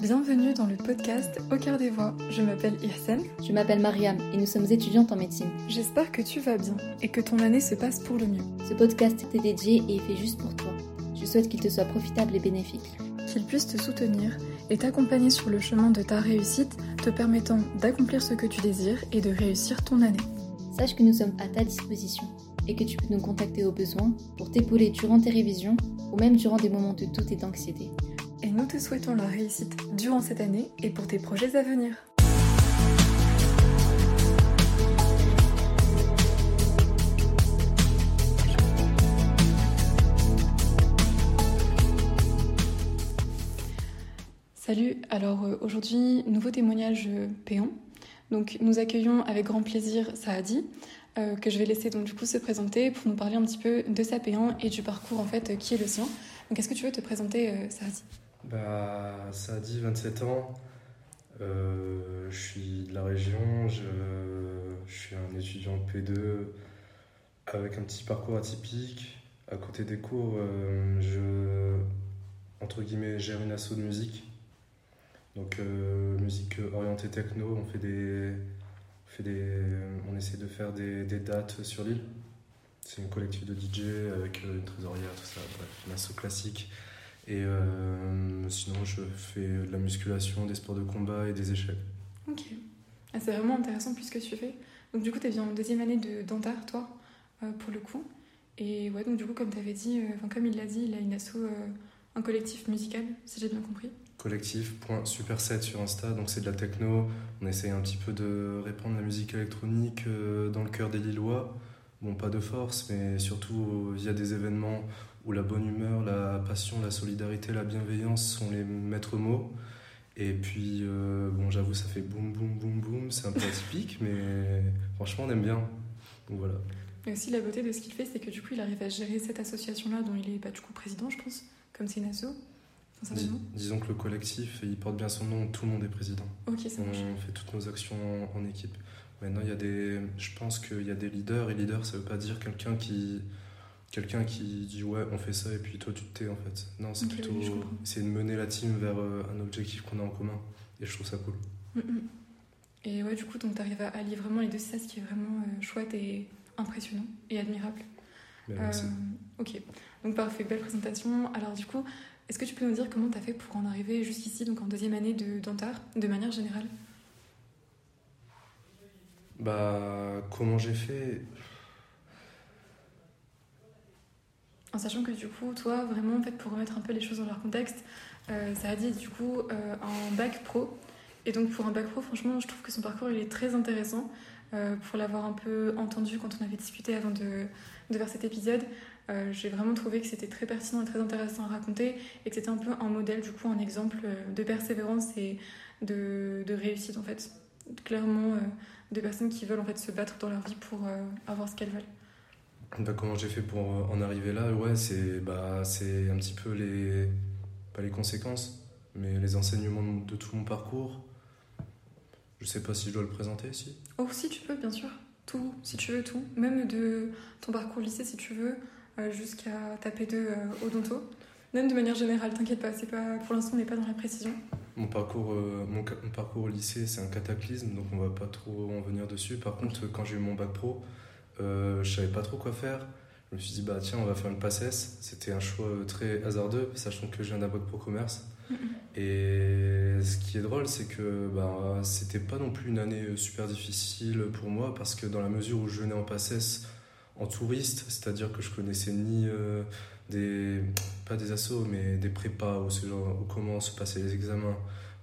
Bienvenue dans le podcast Au cœur des voix. Je m'appelle Irsen. Je m'appelle Mariam et nous sommes étudiantes en médecine. J'espère que tu vas bien et que ton année se passe pour le mieux. Ce podcast t'est dédié et est fait juste pour toi. Je souhaite qu'il te soit profitable et bénéfique. Qu'il puisse te soutenir et t'accompagner sur le chemin de ta réussite, te permettant d'accomplir ce que tu désires et de réussir ton année. Sache que nous sommes à ta disposition et que tu peux nous contacter au besoin pour t'épauler durant tes révisions ou même durant des moments de doute et d'anxiété. Et nous te souhaitons la réussite durant cette année et pour tes projets à venir. Salut, alors euh, aujourd'hui, nouveau témoignage euh, Péon. Donc nous accueillons avec grand plaisir Saadi, euh, que je vais laisser donc du coup se présenter pour nous parler un petit peu de sa Péon et du parcours en fait qui est le sien. Donc est-ce que tu veux te présenter Saadi bah, Saadi, 27 ans. je suis de la région, je, suis un étudiant P2 avec un petit parcours atypique. À côté des cours, je entre guillemets gère une asso de musique donc euh, musique orientée techno, on fait des, on essaie de faire des, dates sur l'île. C'est une collectif de DJ avec euh, une trésorière, tout ça, bref, une asso classique. Et euh, sinon, je fais de la musculation, des sports de combat et des échecs. Ok. Ah, c'est vraiment intéressant plus ce que tu fais. Donc du coup, tu es bien en deuxième année de dentard, toi, pour le coup. Et ouais, donc du coup, comme tu avais dit, enfin comme il l'a dit, il a une asso, un collectif musical, si j'ai bien compris collectif.super7 sur Insta, donc c'est de la techno. On essaye un petit peu de répandre la musique électronique euh, dans le cœur des Lillois. Bon, pas de force, mais surtout via des événements où la bonne humeur, la passion, la solidarité, la bienveillance sont les maîtres mots. Et puis, euh, bon, j'avoue, ça fait boum, boum, boum, boum. C'est un peu atypique, mais franchement, on aime bien. Donc voilà. Et aussi, la beauté de ce qu'il fait, c'est que du coup, il arrive à gérer cette association-là, dont il est bah, du coup président, je pense, comme c'est une asso disons que le collectif, il porte bien son nom, tout le monde est président. Ça On fait toutes nos actions en, équipe. Maintenant, il y a des, je pense qu'il y a des leaders, et leader, ça veut pas dire quelqu'un qui, quelqu'un qui dit ouais, on fait ça, et puis toi, tu te tais, en fait. Non, c'est plutôt, c'est de mener la team vers euh, un objectif qu'on a en commun. Et je trouve ça cool. Mm, mm. Et ouais, du coup, tu arrives à allier vraiment les deux, c'est ça ce qui est vraiment euh, chouette et impressionnant et admirable. Ben, merci. Euh, ok, donc parfait, belle présentation. Alors du coup, est-ce que tu peux nous dire comment tu as fait pour en arriver jusqu'ici, donc en deuxième année de dentard, de manière générale? Bah, comment j'ai fait? En sachant que du coup, toi, vraiment, en fait, pour remettre un peu les choses dans leur contexte, euh, ça a dit du coup euh, un bac pro. Et donc pour un bac pro, franchement, je trouve que son parcours il est très intéressant. Euh, pour l'avoir un peu entendu quand on avait discuté avant de, de faire cet épisode, euh, j'ai vraiment trouvé que c'était très pertinent et très intéressant à raconter et que c'était un peu un modèle, du coup, un exemple euh, de persévérance et de, de réussite en fait. Clairement, euh, de personnes qui veulent en fait se battre dans leur vie pour avoir ce qu'elles veulent. Bah, comment j'ai fait pour en arriver là? Ouais, c'est bah, un petit peu les. pas les conséquences, mais les enseignements de tout mon parcours. Je sais pas si je dois le présenter, si. Oh, si tu peux, bien sûr. Tout, si tu veux, tout. Même de ton parcours lycée, si tu veux. Euh, jusqu'à taper 2 au Odonto. Même de manière générale, t'inquiète pas, c'est pas, pour l'instant on n'est pas dans la précision. Mon parcours, euh, mon, parcours au lycée, c'est un cataclysme, donc on va pas trop en venir dessus. Par contre, quand j'ai eu mon bac pro, euh, je savais pas trop quoi faire. Je me suis dit, bah tiens, on va faire une PACES. C'était un choix très hasardeux, sachant que je viens d'un bac pro commerce. Et ce qui est drôle, c'est que bah, c'était pas non plus une année super difficile pour moi, parce que dans la mesure où je venais en PACES, en touriste, c'est-à-dire que je connaissais ni euh, des, pas des assos, mais des prépas ou, comment se passaient les examens.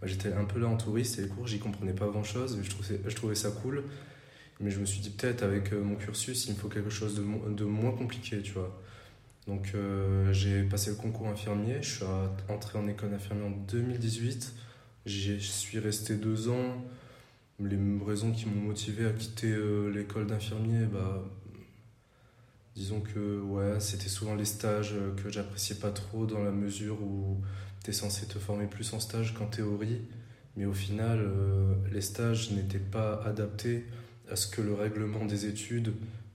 J'étais un peu là en touriste et les cours, j'y comprenais pas grand-chose, je trouvais, je trouvais ça cool. Mais je me suis dit peut-être avec euh, mon cursus, il me faut quelque chose de, de moins compliqué, tu vois. Donc euh, j'ai passé le concours infirmier, je suis entré en école d'infirmier en 2018. J'y suis resté deux ans. Les raisons qui m'ont motivé à quitter l'école d'infirmier, bah, Disons que c'était souvent les stages que j'appréciais pas trop dans la mesure où tu es censé te former plus en stage qu'en théorie, mais au final, euh, les stages n'étaient pas adaptés à ce que le règlement des études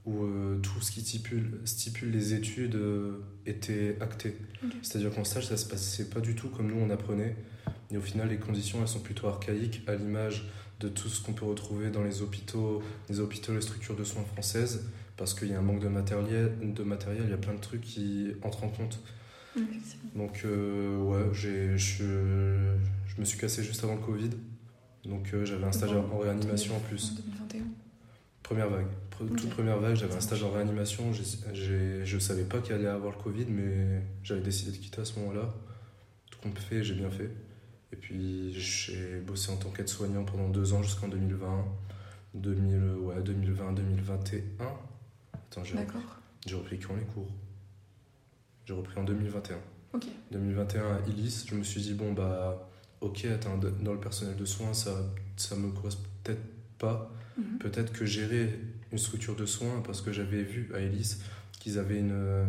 où euh, tout ce qui stipule, stipule les études euh, était acté. C'est-à-dire qu'en stage, ça se passait pas du tout comme nous on apprenait. Et au final, les conditions, elles sont plutôt archaïques, à l'image de tout ce qu'on peut retrouver dans les hôpitaux, les hôpitaux, les structures de soins françaises, parce qu'il y a un manque de matériel, de matériel, il y a plein de trucs qui entrent en compte. Donc, euh, ouais, j'ai, je, je me suis cassé juste avant le Covid. Donc, j'avais un stage en en réanimation en plus. En 2021. Première vague. Toute première vague, j'avais un stage en réanimation. J'ai, j'ai- je savais pas qu'il allait avoir le Covid, mais j'avais décidé de quitter à ce moment-là. Tout compte fait, j'ai bien fait. Et puis, j'ai bossé en tant qu'aide-soignant pendant deux ans jusqu'en 2020. 2000, ouais, 2020, 2021. Attends, j'ai, D'accord. j'ai repris quand les cours? J'ai repris en 2021. Ok. 2021 à Illis, je me suis dit, bon, bah, ok, attends, dans le personnel de soins, ça, ça me correspond peut-être pas. Mhm. Peut-être que gérer une structure de soins, parce que j'avais vu à Illis qu'ils avaient une, euh,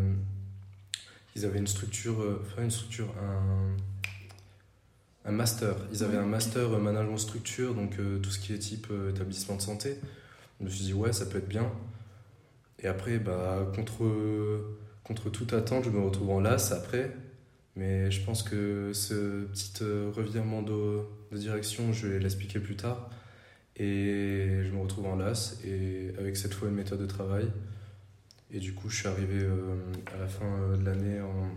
ils avaient une structure, euh, enfin une structure, un, un master. Ils avaient un master euh, management structure, donc tout ce qui est type établissement de santé. Je me suis dit, ouais, ça peut être bien. Et après, bah, contre, contre toute attente, je me retrouve en LAS après. Mais je pense que ce petit revirement de, de direction, je vais l'expliquer plus tard. Et je me retrouve en LAS, et avec cette fois une méthode de travail. Et du coup, je suis arrivé euh, à la fin euh, de l'année en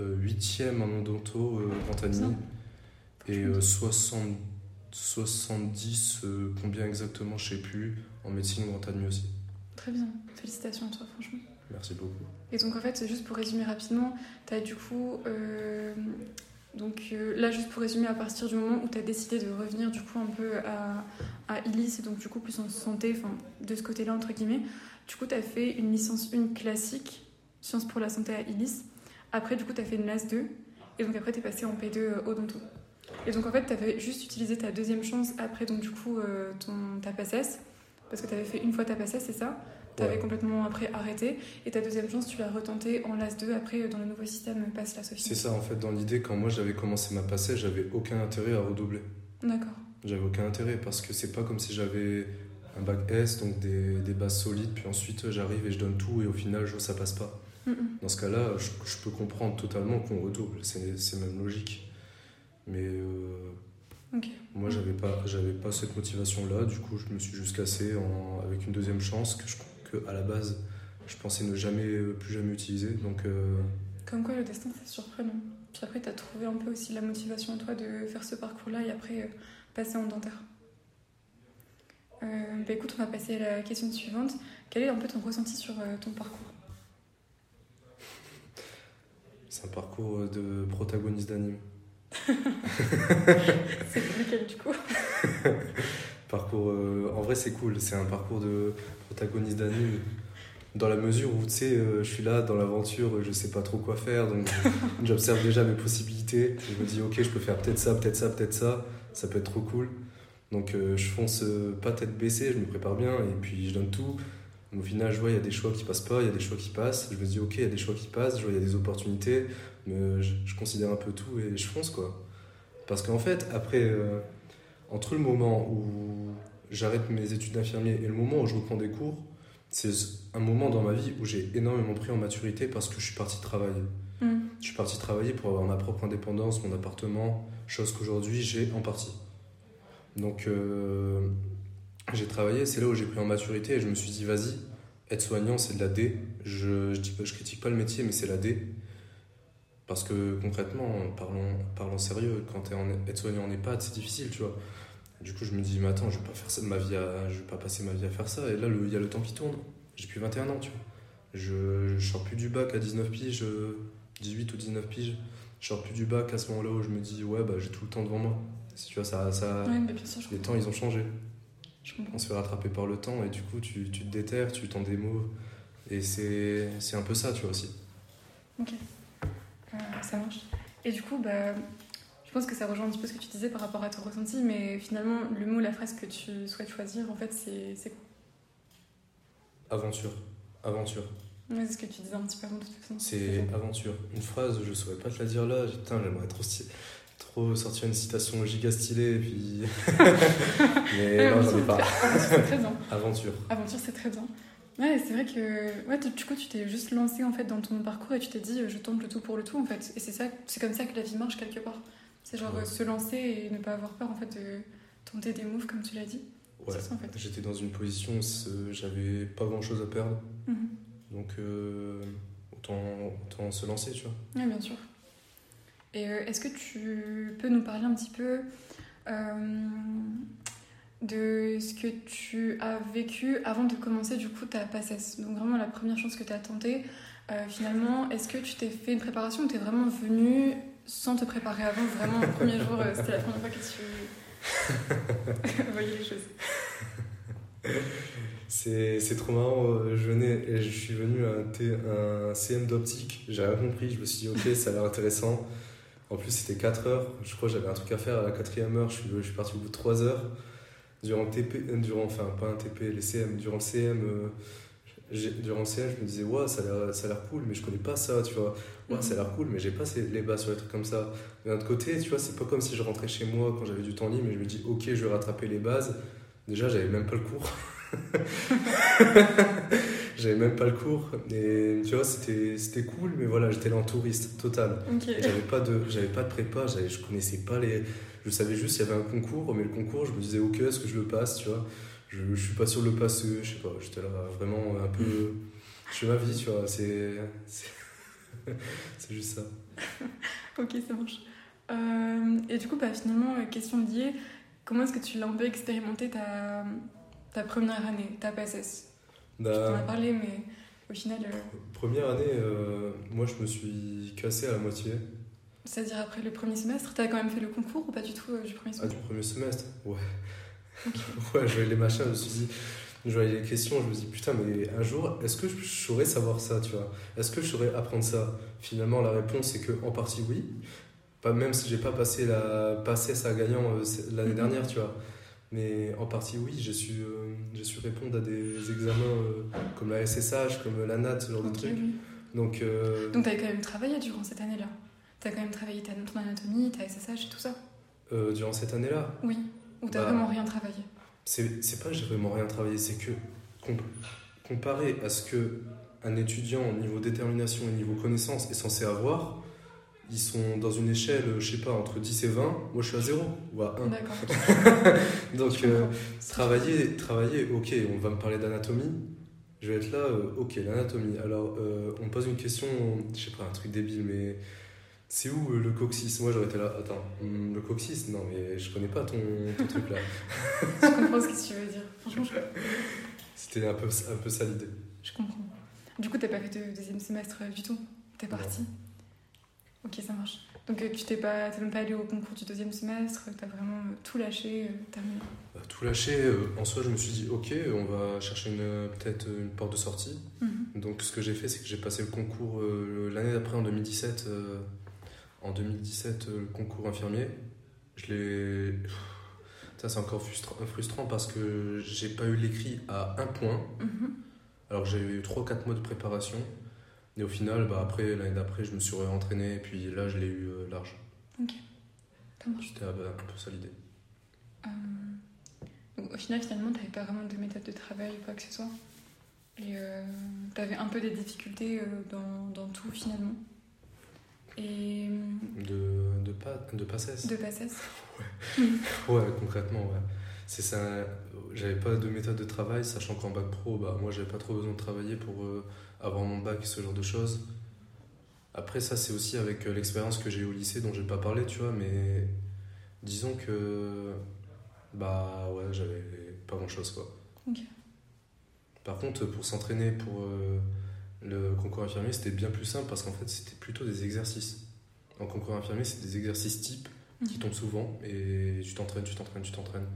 euh, huitième en odonto euh, Grand Annie. Bien. Et euh, 60, 70, euh, combien exactement, je sais plus, en médecine Grand aussi. Très bien. Félicitations à toi, franchement. Merci beaucoup. Et donc en fait, c'est juste pour résumer rapidement, tu as du coup... euh, donc euh, là, juste pour résumer, à partir du moment où tu as décidé de revenir du coup un peu à, à Illis, et donc du coup plus en santé, enfin de ce côté-là entre guillemets, du coup tu as fait une licence 1 classique, sciences pour la santé à Illis. Après du coup tu as fait une LAS 2, et donc après tu es passé en P2 euh, odonto. Et donc en fait tu avais juste utilisé ta deuxième chance après donc du coup euh, ton, ta PACES, parce que tu avais fait une fois ta PACES, c'est ça? T'avais Ouais. complètement après arrêté et ta deuxième chance tu l'as retenté en LAS 2 après euh, dans le nouveau système passe la Sophie. C'est ça, en fait, dans l'idée, quand moi j'avais commencé ma passée, j'avais aucun intérêt à redoubler. D'accord. J'avais aucun intérêt parce que c'est pas comme si j'avais un bac S, donc des, des bases solides, puis ensuite j'arrive et je donne tout et au final je ça passe pas. Dans ce cas-là, je, je peux comprendre totalement qu'on redouble, c'est c'est même logique. Mais euh, moi j'avais pas, j'avais pas cette motivation-là, du coup je me suis juste cassé en- avec une deuxième chance que, je, que à la base je pensais ne jamais, euh, plus jamais utiliser. Donc euh, Comme quoi le destin c'est surprenant. Puis après tu as trouvé un peu aussi la motivation en toi de faire ce parcours-là et après euh, passer en dentaire. Euh, bah écoute, on va passer à la question suivante. Quel est un peu ton ressenti sur euh, ton parcours c'est un parcours de protagoniste d'anime. C'est lequel du coup Parcours, euh, en vrai, c'est cool. C'est un parcours de protagoniste d'anime. Dans la mesure où, tu sais, euh, je suis là dans l'aventure, je sais pas trop quoi faire, donc j'observe déjà mes possibilités. Je me dis, ok, je peux faire peut-être ça, peut-être ça, peut-être ça. Ça peut être trop cool. Donc euh, je fonce euh, pas tête baissée, je me prépare bien et puis je donne tout. Au final, je vois, il y a des choix qui passent pas, il y a des choix qui passent. Je me dis, ok, il y a des choix qui passent, je il y a des opportunités. Mais je, je considère un peu tout et je fonce, quoi. Parce qu'en fait, après, euh, entre le moment où j'arrête mes études d'infirmier et le moment où je reprends des cours, c'est un moment dans ma vie où j'ai énormément pris en maturité parce que je suis parti travailler. Mhm. Je suis parti travailler pour avoir ma propre indépendance, mon appartement, chose qu'aujourd'hui j'ai en partie. Donc euh, j'ai travaillé, c'est là où j'ai pris en maturité et je me suis dit vas-y, être soignant c'est de la D. Je, je, critique pas le métier mais c'est la D. Parce que concrètement, parlons, parlons sérieux, quand tu es en aide-soignant en EHPAD, c'est difficile, tu vois. Du coup, je me dis, mais attends, je vais pas faire ça de ma vie à, je vais pas passer ma vie à faire ça. Et là, il y a le temps qui tourne. J'ai plus 21 ans, tu vois. Je, je sors plus du bac à 19 piges, euh, 18 ou 19 piges. Je sors plus du bac à ce moment-là où je me dis, ouais, bah, j'ai tout le temps devant moi. Si tu vois, ça, ça, Ouais, mais bien sûr, je les comprends. temps, ils ont changé. Je comprends. On se fait rattraper par le temps et du coup, tu, tu te déterres, tu tends des mots. Et c'est c'est un peu ça, tu vois, aussi. Euh, ça marche. Et du coup, bah, je pense que ça rejoint un petit peu ce que tu disais par rapport à ton ressenti, mais finalement, le mot, la phrase que tu souhaites choisir, en fait, c'est c'est quoi? Aventure. Aventure. C'est ce que tu disais un petit peu avant de toute façon. C'est aventure. Une phrase, je saurais pas te la dire là. Putain, j'aimerais trop, trop sortir une citation giga stylée et puis. Mais non, j'en ai pas. Aventure, c'est très bien. Aventure. Aventure, c'est très bien. Ouais, c'est vrai que ouais, du coup, tu t'es juste lancé en fait dans ton parcours et tu t'es dit, je tente le tout pour le tout en fait. Et c'est ça, c'est comme ça que la vie marche quelque part. C'est genre Ouais. euh, se lancer et ne pas avoir peur en fait de tenter des moves comme tu l'as dit. Ouais. C'est ça en fait. J'étais dans une position où j'avais pas grand chose à perdre. Mhm. Donc euh, autant, autant se lancer, tu vois. Oui, bien sûr. Et euh, est-ce que tu peux nous parler un petit peu euh, de ce que tu as vécu avant de commencer du coup ta PACES Donc vraiment la première chose que tu as tenté, euh, finalement, est-ce que tu t'es fait une préparation ou t'es vraiment venu sans te préparer avant Vraiment, le premier jour, euh, c'était la première fois que tu voyais les choses? C'est trop marrant, euh, je venais je suis venu à un, un CM d'optique, j'ai rien compris, je me suis dit ok ça a l'air intéressant. En plus c'était 4 heures, je crois que j'avais un truc à faire à la quatrième heure, je suis, parti au bout de 3 heures. Durant le TP, euh, durant, enfin pas un TP, les CM, durant le CM, euh, durant je me disais ouais ça a l'air- cool mais je connais pas ça tu vois. Ouais ça a l'air cool mais j'ai pas les bases sur les trucs comme ça. D'un autre côté tu vois c'est pas comme si je rentrais chez moi quand j'avais du temps libre et je me dis ok je vais rattraper les bases. Déjà j'avais même pas le cours. J'avais même pas le cours. Et tu vois, c'était c'était cool, mais voilà, j'étais là en touriste total. J'avais pas de, j'avais pas de prépa, j'avais- je connaissais pas les. Je savais juste qu'il y avait un concours, mais le concours, je me disais, ok, est-ce que je le passe, tu vois? Je, je suis pas sûr de le passer, je sais pas, j'étais là vraiment un peu. Je fais ma vie, tu vois, c'est. c'est- C'est juste ça. Ok, ça marche. Euh, et du coup, bah, finalement, euh, question liée, comment est-ce que tu l'as un peu expérimenté ta, ta première année, ta PSS Tu t'en as Bah, parlé, mais au final, euh, première année, euh, moi, je me suis cassé à la moitié. c'est-à-dire après le premier semestre, t'as quand même fait le concours ou pas du tout euh, du premier Ah, semestre du premier semestre Ouais. Ouais, je voyais les machins, je me suis dit, je voyais les questions, je me suis dit, putain, mais un jour, est-ce que je saurais savoir ça, tu vois? Est-ce que je saurais apprendre ça? Finalement, la réponse est que, en partie, oui. Pas même si j'ai pas passé la passé ça gagnant l'année Mhm. dernière, tu vois. Mais en partie, oui, j'ai su, euh, j'ai su répondre à des examens euh, comme la SSH, comme la NAT, ce genre de trucs. oui. Donc, euh, Donc t'avais quand même travaillé durant cette année-là T'as quand même travaillé ta, ton anatomie, ta SSH et tout ça euh, durant cette année-là, Oui. Ou t'as Bah, vraiment rien travaillé c'est c'est pas que j'ai vraiment rien travaillé, c'est que com- comparé à ce que un étudiant au niveau détermination et niveau connaissance est censé avoir, ils sont dans une échelle, je sais pas, entre 10 et 20, moi je suis à 0 ou à 1. D'accord. Donc euh, travailler, travailler, ok, on va me parler d'anatomie, je vais être là, euh, ok, l'anatomie. Alors euh, on me pose une question, je sais pas, un truc débile, mais c'est où euh, le coccyx? Moi j'aurais été là, attends, hum, le coccyx? Non mais je connais pas ton, ton truc là. Je comprends ce que tu veux dire. Franchement, je, C'était un peu, un peu ça l'idée. je comprends. Du coup, t'as pas fait de deuxième semestre euh, du tout? T'es parti? Ok, ça marche. Donc euh, tu t'es pas, t'es même pas allé au concours du deuxième semestre, t'as vraiment euh, tout lâché, euh, terminé. Bah, tout lâché, en soi, je me suis dit, ok, on va chercher une, peut-être une porte de sortie. Mhm. Donc, ce que j'ai fait, c'est que j'ai passé le concours l'année d'après, en 2017. euh, en 2017, euh, le concours infirmier. Je l'ai. Ça, c'est encore frustra- frustrant parce que j'ai pas eu l'écrit à un point, Mhm. alors j'ai eu 3-4 mois de préparation. Et au final, bah, après, l'année d'après, je me suis réentraîné, et puis là, je l'ai eu euh, large. Ça marche. C'était bah, un peu ça l'idée. Euh, au final, finalement, t'avais pas vraiment de méthode de travail ou quoi que ce soit. Et euh, t'avais un peu des difficultés euh, dans, dans tout finalement. Et De, de, pas, de passesse. de passesse. Ouais, concrètement, ouais. C'est ça. J'avais pas de méthode de travail, sachant qu'en bac pro, bah, moi, j'avais pas trop besoin de travailler pour avoir mon bac et ce genre de choses. Après, ça, c'est aussi avec euh, l'expérience que j'ai eue au lycée, dont j'ai pas parlé, tu vois, mais disons que. Bah, ouais, j'avais pas grand chose, quoi. Ok. Par contre, pour s'entraîner pour euh, le concours infirmier, c'était bien plus simple parce qu'en fait, c'était plutôt des exercices. En concours infirmier, c'est des exercices types qui Mhm. tombent souvent et tu t'entraînes, tu t'entraînes, tu t'entraînes.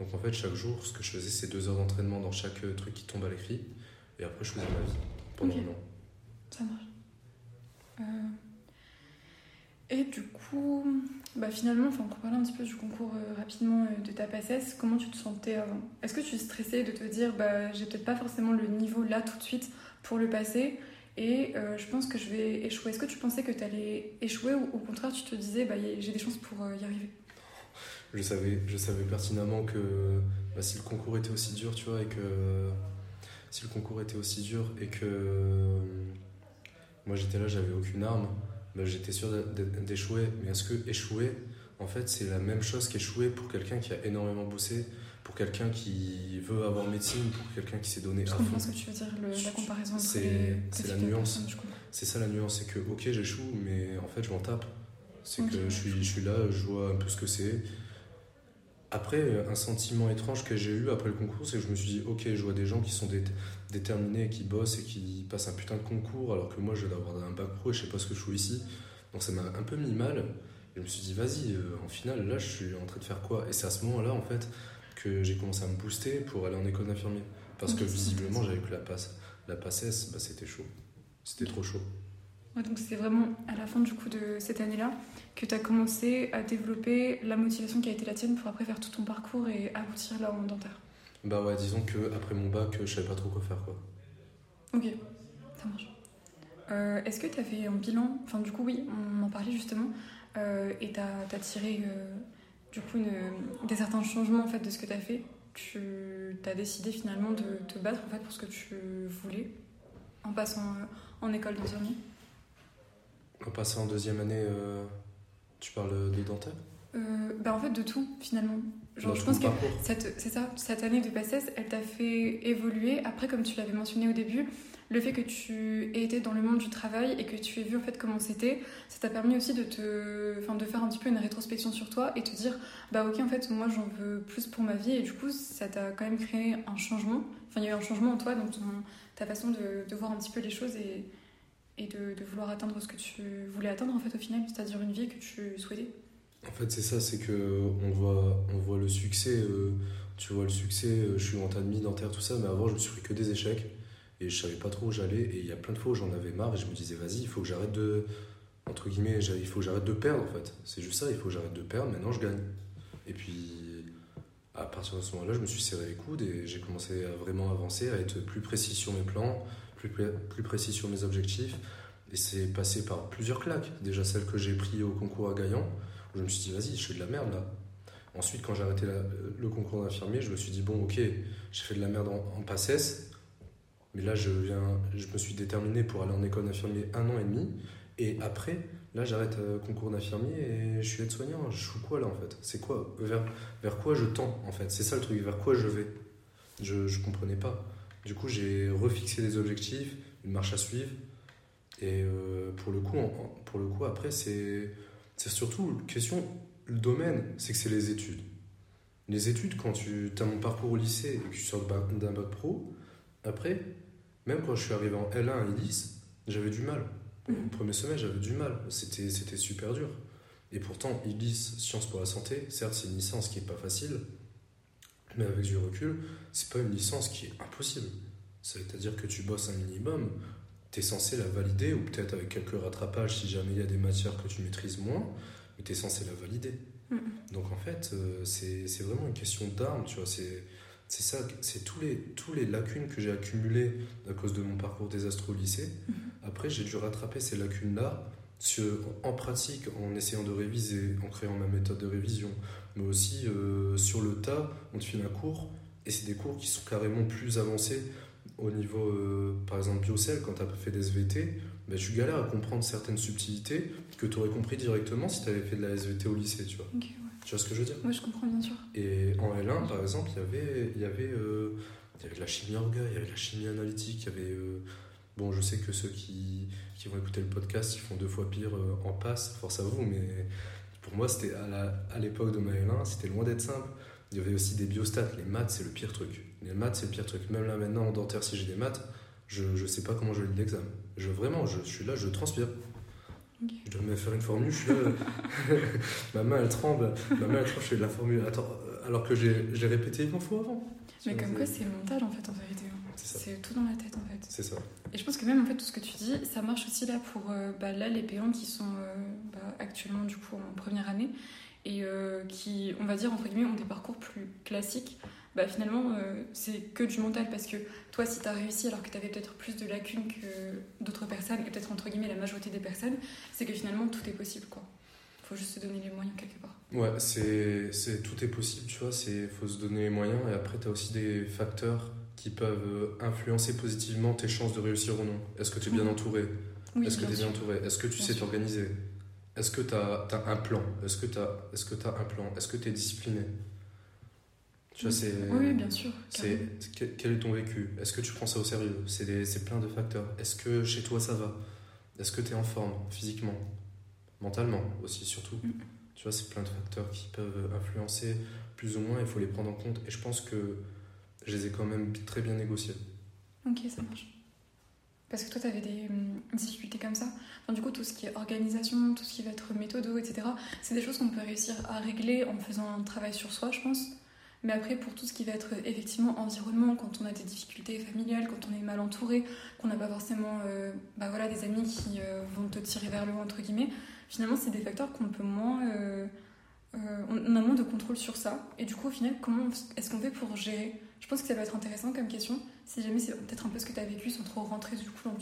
Donc en fait, chaque jour, ce que je faisais, c'est deux heures d'entraînement dans chaque euh, truc qui tombe à l'écrit. Et après, je faisais ma vie pendant Ok. un an. Ça marche. Euh, Et du coup, bah finalement, enfin, pour parler un petit peu du concours euh, rapidement euh, de ta PACES, comment tu te sentais avant? Est-ce que tu stressais de te dire, bah, j'ai peut-être pas forcément le niveau là tout de suite pour le passer? Et euh, je pense que je vais échouer Est-ce que tu pensais que tu allais échouer ou au contraire tu te disais, bah, j'ai des chances pour euh, y arriver? Je savais, je savais pertinemment que bah, si le concours était aussi dur, tu vois, et que si le concours était aussi dur et que euh, moi j'étais là, j'avais aucune arme, bah, j'étais sûr d'échouer. Mais est-ce que échouer, en fait, c'est la même chose qu'échouer pour quelqu'un qui a énormément bossé, pour quelqu'un qui veut avoir médecine, pour quelqu'un qui s'est donné je à comprends ce que tu veux dire, la comparaison C'est la nuance. C'est ça la nuance, c'est que ok j'échoue, mais en fait je m'en tape. C'est que je suis, je suis là, je vois un peu ce que c'est. Après, un sentiment étrange que j'ai eu après le concours, c'est que je me suis dit, ok, je vois des gens qui sont déterminés, qui bossent et qui passent un putain de concours, alors que moi, je vais avoir un bac pro et je sais pas ce que je fais ici. Donc ça m'a un peu mis mal. Et je me suis dit, vas-y, euh, en final, là, je suis en train de faire quoi? Et c'est à ce moment-là, en fait, que j'ai commencé à me booster pour aller en école d'infirmier. Parce que visiblement, j'avais que la passe. La passesse, bah, c'était chaud. C'était trop chaud. Ouais, donc c'est vraiment à la fin du coup de cette année-là que tu as commencé à développer la motivation qui a été la tienne pour après faire tout ton parcours et aboutir là en dentaire. Bah ouais, disons que après mon bac, je savais pas trop quoi faire quoi. Ok, ça marche. Euh, est-ce que tu as fait un bilan? Enfin, du coup, oui, on en parlait justement. Euh, et tu as, tiré euh, du coup des certains changements en fait de ce que tu as fait. Tu as décidé finalement de te battre en fait pour ce que tu voulais en passant en école d'infirmier En passant en deuxième année, tu parles de dentaire bah en fait de tout finalement. Genre, je pense que cette, c'est ça, cette année de passesse, elle t'a fait évoluer. Après, comme tu l'avais mentionné au début, le fait que tu aies été dans le monde du travail et que tu aies vu en fait comment c'était, ça t'a permis aussi de te, enfin, de faire un petit peu une rétrospection sur toi et te dire, bah ok en fait moi j'en veux plus pour ma vie et du coup ça t'a quand même créé un changement. Enfin il y a eu un changement en toi dans ta façon de, de, voir un petit peu les choses et, et de, vouloir atteindre ce que tu voulais atteindre en fait au final, c'est-à-dire une vie que tu souhaitais. En fait c'est ça, c'est que on voit, on voit le succès. Euh, tu vois le succès, euh, je suis en tas de dentaire, tout ça, mais avant je me suis pris que des échecs et je savais pas trop où j'allais et il y a plein de fois où j'en avais marre et je me disais vas-y il faut que j'arrête de entre guillemets il faut que j'arrête de perdre en fait c'est juste ça il faut que j'arrête de perdre maintenant je gagne et puis à partir de ce moment-là je me suis serré les coudes et j'ai commencé à vraiment avancer à être plus précis sur mes plans plus, précis sur mes objectifs. Et c'est passé par plusieurs claques. Déjà celle que j'ai pris au concours à Gaillan où je me suis dit vas-y je fais de la merde là. Ensuite, quand j'ai arrêté le concours d'infirmier, je me suis dit, bon, ok, j'ai fait de la merde en, en passesse, mais là, je, viens, je me suis déterminé pour aller en école d'infirmier un an et demi. Et après, là, j'arrête euh, concours d'infirmier et je suis aide-soignant. Je suis quoi là en fait? C'est quoi? Vers, vers quoi je tends en fait? C'est ça le truc, vers quoi je vais? Je ne comprenais pas. Du coup, j'ai refixé des objectifs, une marche à suivre. Et euh, pour, le coup, pour le coup, après, c'est surtout question, le domaine, c'est que c'est les études. Les études, quand tu as mon parcours au lycée et que tu sors d'un bac pro, après, même quand je suis arrivé en L1 à ILIS, j'avais du mal. Au mhm. premier semestre, j'avais du mal. C'était, c'était super dur. Et pourtant, ILIS, Sciences pour la santé, certes, c'est une licence qui n'est pas facile, mais avec du recul, c'est pas une licence qui est impossible. C'est-à-dire que tu bosses un minimum, tu es censé la valider, ou peut-être avec quelques rattrapages si jamais il y a des matières que tu maîtrises moins, mais tu es censé la valider. Mhm. Donc en fait, euh, c'est, vraiment une question d'armes, tu vois. C'est, ça, c'est tous les, tous les lacunes que j'ai accumulées à cause de mon parcours désastre au lycée. Mhm. Après, j'ai dû rattraper ces lacunes-là en pratique, en essayant de réviser, en créant ma méthode de révision, mais aussi euh, sur le tas, on te file un cours, et c'est des cours qui sont carrément plus avancés au niveau, euh, par exemple, biocell, quand tu as fait des SVT, ben, tu galères à comprendre certaines subtilités que tu aurais compris directement si tu avais fait de la SVT au lycée, tu vois. Tu vois ce que je veux dire? Moi, je comprends bien sûr. Et en L1, par exemple, il y avait, y avait, euh, y avait de la chimie orga, il y avait de la chimie analytique, il y avait. Euh, bon, je sais que ceux qui, qui, vont écouter le podcast, ils font deux fois pire en passe, force à vous, mais pour moi, c'était à l'époque de ma L1, c'était loin d'être simple. Il y avait aussi des biostats. Les maths, c'est le pire truc. Les maths, c'est le pire truc. Même là, maintenant, en dentaire, si j'ai des maths, je ne sais pas comment je lis l'examen. Je, vraiment, je, je suis là, je transpire. Je dois me faire une formule, je suis là. ma main elle tremble, ma main elle tremble, je fais de la formule. Attends, euh, alors que j'ai répété une fois avant. Mais comme quoi c'est mental en fait en vérité. C'est tout dans la tête en fait. C'est ça. Et je pense que même en fait tout ce que tu dis, ça marche aussi là pour euh, bah, là les payants qui sont euh, bah, actuellement du coup en première année et qui, on va dire entre guillemets, ont des parcours plus classiques bah, finalement, euh, c'est que du mental parce que toi, si tu as réussi alors que tu avais peut-être plus de lacunes que d'autres personnes, et peut-être entre guillemets la majorité des personnes, c'est que finalement tout est possible. quoi. faut juste se donner les moyens quelque part. Ouais, c'est, c'est tout est possible, tu vois, c'est faut se donner les moyens et après tu as aussi des facteurs qui peuvent euh, influencer positivement tes chances de réussir ou non. Est-ce que tu es bien Mhm. entouré? Oui, Est-ce que tu es bien entouré? Est-ce que tu Bien sais t'organiser? Est-ce que tu as, un plan? Est-ce que tu as, est que as un plan? Est-ce que tu es discipliné? Tu vois, c'est. Oui, oui, bien sûr. C'est quel- est ton vécu? Est-ce que tu prends ça au sérieux? C'est des- c'est plein de facteurs. Est-ce que chez toi ça va? Est-ce que tu es en forme physiquement? Mentalement aussi surtout. Mm. Tu vois, c'est plein de facteurs qui peuvent influencer plus ou moins, il faut les prendre en compte. Et je pense que je les ai quand même très bien négociés. Ok, ça marche. Parce que toi, tu avais des hum, difficultés comme ça. Du coup, tout ce qui est organisation, tout ce qui va être méthodo, etc., c'est des choses qu'on peut réussir à régler en faisant un travail sur soi, je pense. Mais après, pour tout ce qui va être effectivement environnement, quand on a des difficultés familiales, quand on est mal entouré, qu'on n'a pas forcément euh, bah voilà, des amis qui euh, vont te tirer vers le haut, entre guillemets, finalement, c'est des facteurs qu'on peut moins. euh, on a moins de contrôle sur ça. Et du coup, au final, comment est-ce qu'on fait pour gérer Je pense que ça va être intéressant comme question si jamais c'est peut-être un peu ce que tu as vécu sans trop rentrer du coup dans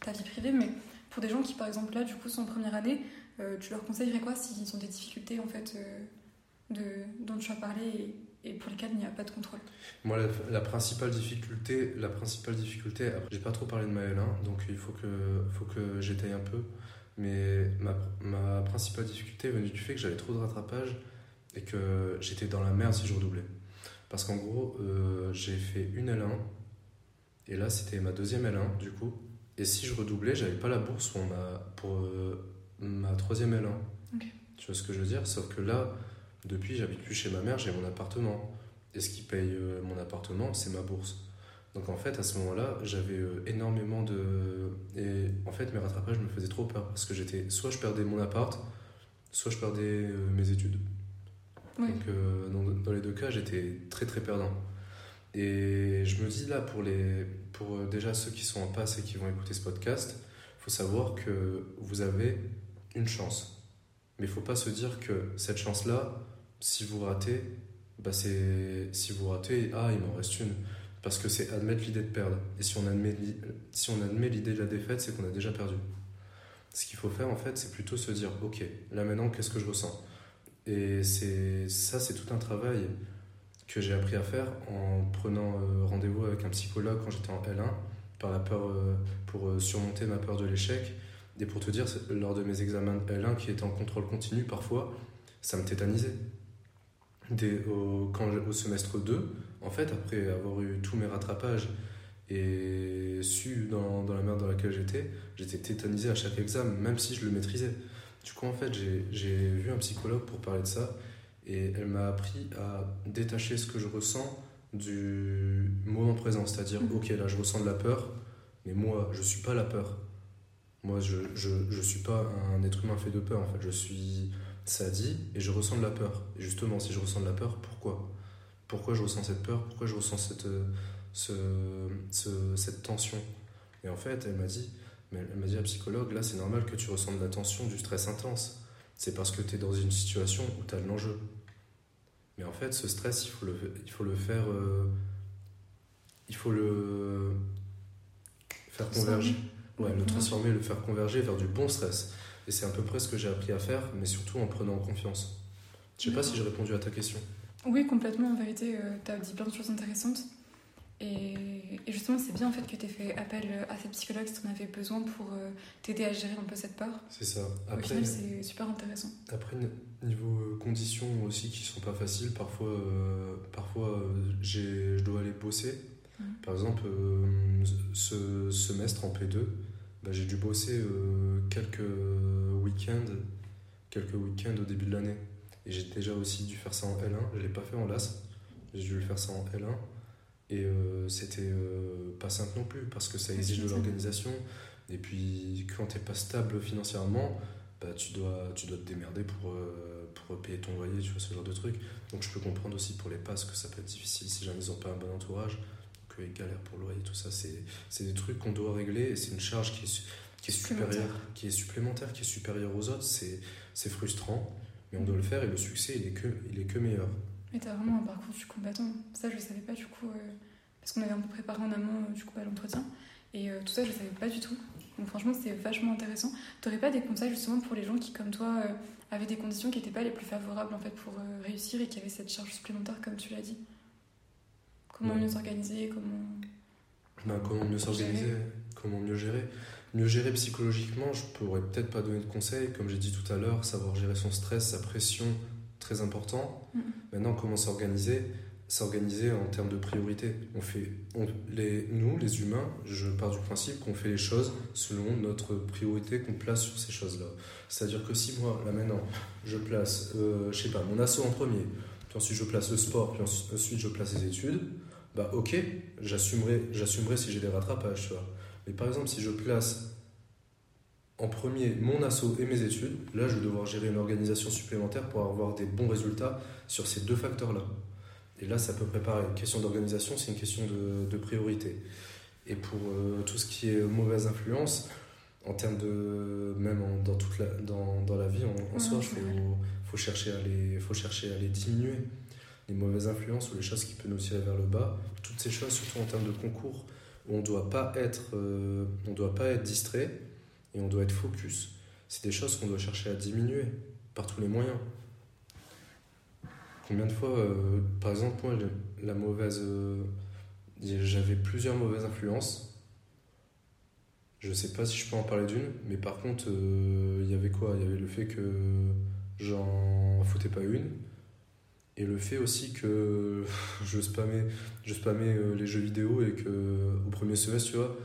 ta vie privée, mais pour des gens qui par exemple là du coup sont en première année, euh, tu leur conseillerais quoi s'ils ont des difficultés en fait euh, dont tu as parlé et, et pour lesquelles il n'y a pas de contrôle? Moi, la, principale difficulté, la principale difficulté, j'ai pas trop parlé de ma L1, donc il faut que, faut que j'étaye un peu. Mais ma, ma principale difficulté venait du fait que j'avais trop de rattrapage et que j'étais dans la merde si je redoublais. Parce qu'en gros, euh, j'ai fait une L1 et là c'était ma deuxième L1 du coup. Et si je redoublais, j'avais pas la bourse pour ma, pour, euh, ma troisième L1. Ok. Tu vois ce que je veux dire? Sauf que là, depuis, j'habite plus chez ma mère, j'ai mon appartement. Et ce qui paye euh, mon appartement, c'est ma bourse. Donc en fait, à ce moment-là, j'avais énormément de. Et en fait, mes rattrapages me faisaient trop peur parce que j'étais. Soit je perdais mon appart, soit je perdais mes études. Donc euh, dans, les deux cas, j'étais très très perdant. Et je me dis là, pour, les, pour euh, déjà ceux qui sont en passe et qui vont écouter ce podcast, il faut savoir que vous avez une chance. Mais il faut pas se dire que cette chance-là, si vous ratez, bah c'est si vous ratez, ah, il m'en reste une. Parce que c'est admettre l'idée de perdre. Et si on admet, si on admet l'idée de la défaite, c'est qu'on a déjà perdu. Ce qu'il faut faire, en fait, c'est plutôt se dire, ok, là maintenant, qu'est-ce que je ressens? Et c'est ça, c'est tout un travail que j'ai appris à faire en prenant euh, rendez-vous avec un psychologue quand j'étais en L1 par la peur euh, pour euh, surmonter ma peur de l'échec. Et pour te dire lors de mes examens de L1 qui étaient en contrôle continu parfois ça me tétanisait. Dès, au semestre 2 en fait après avoir eu tous mes rattrapages et su dans, dans la merde dans laquelle j'étais j'étais tétanisé à chaque examen même si je le maîtrisais du coup en fait j'ai vu un psychologue pour parler de ça et elle m'a appris à détacher ce que je ressens du moment présent. C'est-à-dire, Mhm. ok, là je ressens de la peur, mais moi je suis pas la peur. Moi je, je, je suis pas un être humain fait de peur en fait. Je suis sadi et je ressens de la peur. Et justement, si je ressens de la peur, pourquoi? Pourquoi je ressens cette peur? Pourquoi je ressens cette, euh, ce, ce- cette tension? Et en fait, elle m'a dit, mais elle m'a dit à psychologue, là c'est normal que tu ressens de la tension, du stress intense. C'est parce que tu es dans une situation où tu as de l'enjeu. Mais en fait, ce stress, il faut le, il faut le faire. euh, il faut le faire converger. Ouais, le transformer, le faire converger vers du bon stress. Et c'est à peu près ce que j'ai appris à faire, mais surtout en prenant en confiance. Je sais pas si j'ai répondu à ta question. Oui, complètement. En vérité, tu as dit plein de choses intéressantes. Et, et justement, c'est bien en fait que tu aies fait appel à ces psychologues si tu en avais besoin pour euh, t'aider à gérer un peu cette peur. C'est ça. Au Après, final, c'est super intéressant. Après, niveau euh, conditions aussi qui sont pas faciles, parfois, euh, parfois euh, j'ai, je dois aller bosser. Par exemple, euh, ce semestre en P2, bah, j'ai dû bosser euh, quelques week-ends, quelques week-ends au début de l'année. Et j'ai déjà aussi dû faire ça en L1. Je l'ai pas fait en LAS, j'ai dû le faire ça en L1. Et euh, c'était euh, pas simple non plus parce que ça exige de l'organisation. Et puis quand t'es pas stable financièrement, bah, tu, dois, tu dois te démerder pour, euh, pour payer ton loyer, tu vois, ce genre de truc. Donc je peux comprendre aussi pour les passes que ça peut être difficile si jamais ils n'ont pas un bon entourage, qu'ils galèrent pour le loyer, tout ça. C'est des trucs qu'on doit régler et c'est une charge qui est, qui est Supplémentaire. supérieure, qui est supplémentaire, qui est supérieure aux autres. C'est c'est frustrant, mais on doit le faire et le succès, il est que, il est que meilleur. Mais t'as vraiment un parcours du combattant. Ça, je savais pas du coup, euh, parce qu'on avait un peu préparé en amont euh, du coup à l'entretien. Et euh, tout ça, je savais pas du tout. Donc franchement, c'était vachement intéressant. T'aurais pas des conseils justement pour les gens qui, comme toi, avaient des conditions qui n'étaient pas les plus favorables en fait pour réussir et qui avaient cette charge supplémentaire, comme tu l'as dit? Comment Ouais. mieux s'organiser Comment. Ben, comment mieux s'organiser, comment mieux gérer. Mieux gérer psychologiquement, je pourrais peut-être pas donner de conseils, comme j'ai dit tout à l'heure, savoir gérer son stress, sa pression, très important. Mhm. Maintenant, comment s'organiser? S'organiser en termes de priorité. On fait, on- les, nous, les humains, je pars du principe qu'on fait les choses selon notre priorité qu'on place sur ces choses-là. C'est-à-dire que si moi, là maintenant, je place, euh, je sais pas, mon assaut en premier, puis ensuite je place le sport, puis ensuite je place les études, bah ok, j'assumerai, j'assumerai si j'ai des rattrapages, tu vois. Mais par exemple, si je place en premier mon assaut et mes études, là je vais devoir gérer une organisation supplémentaire pour avoir des bons résultats sur ces deux facteurs-là. Et là, c'est à peu près pareil. Une question d'organisation, c'est une question de, de priorité. Et pour euh, tout ce qui est mauvaise influence, en termes de. même en- dans, toute la, dans, dans la vie, en, en Ouais, soi, il faut, chercher à les, faut chercher à les diminuer. Les mauvaises influences ou les choses qui peuvent nous tirer vers le bas, toutes ces choses, surtout en termes de concours, où on ne doit pas être, euh, on doit pas être distrait et on doit être focus. C'est des choses qu'on doit chercher à diminuer par tous les moyens. Combien de fois, euh, par exemple, moi, la mauvaise. euh, J'avais plusieurs mauvaises influences. Je sais pas si je peux en parler d'une, mais par contre, euh, il y avait quoi? Il y avait le fait que j'en foutais pas une. Et le fait aussi que je spammais, je spammais les jeux vidéo et que au premier semestre, tu vois,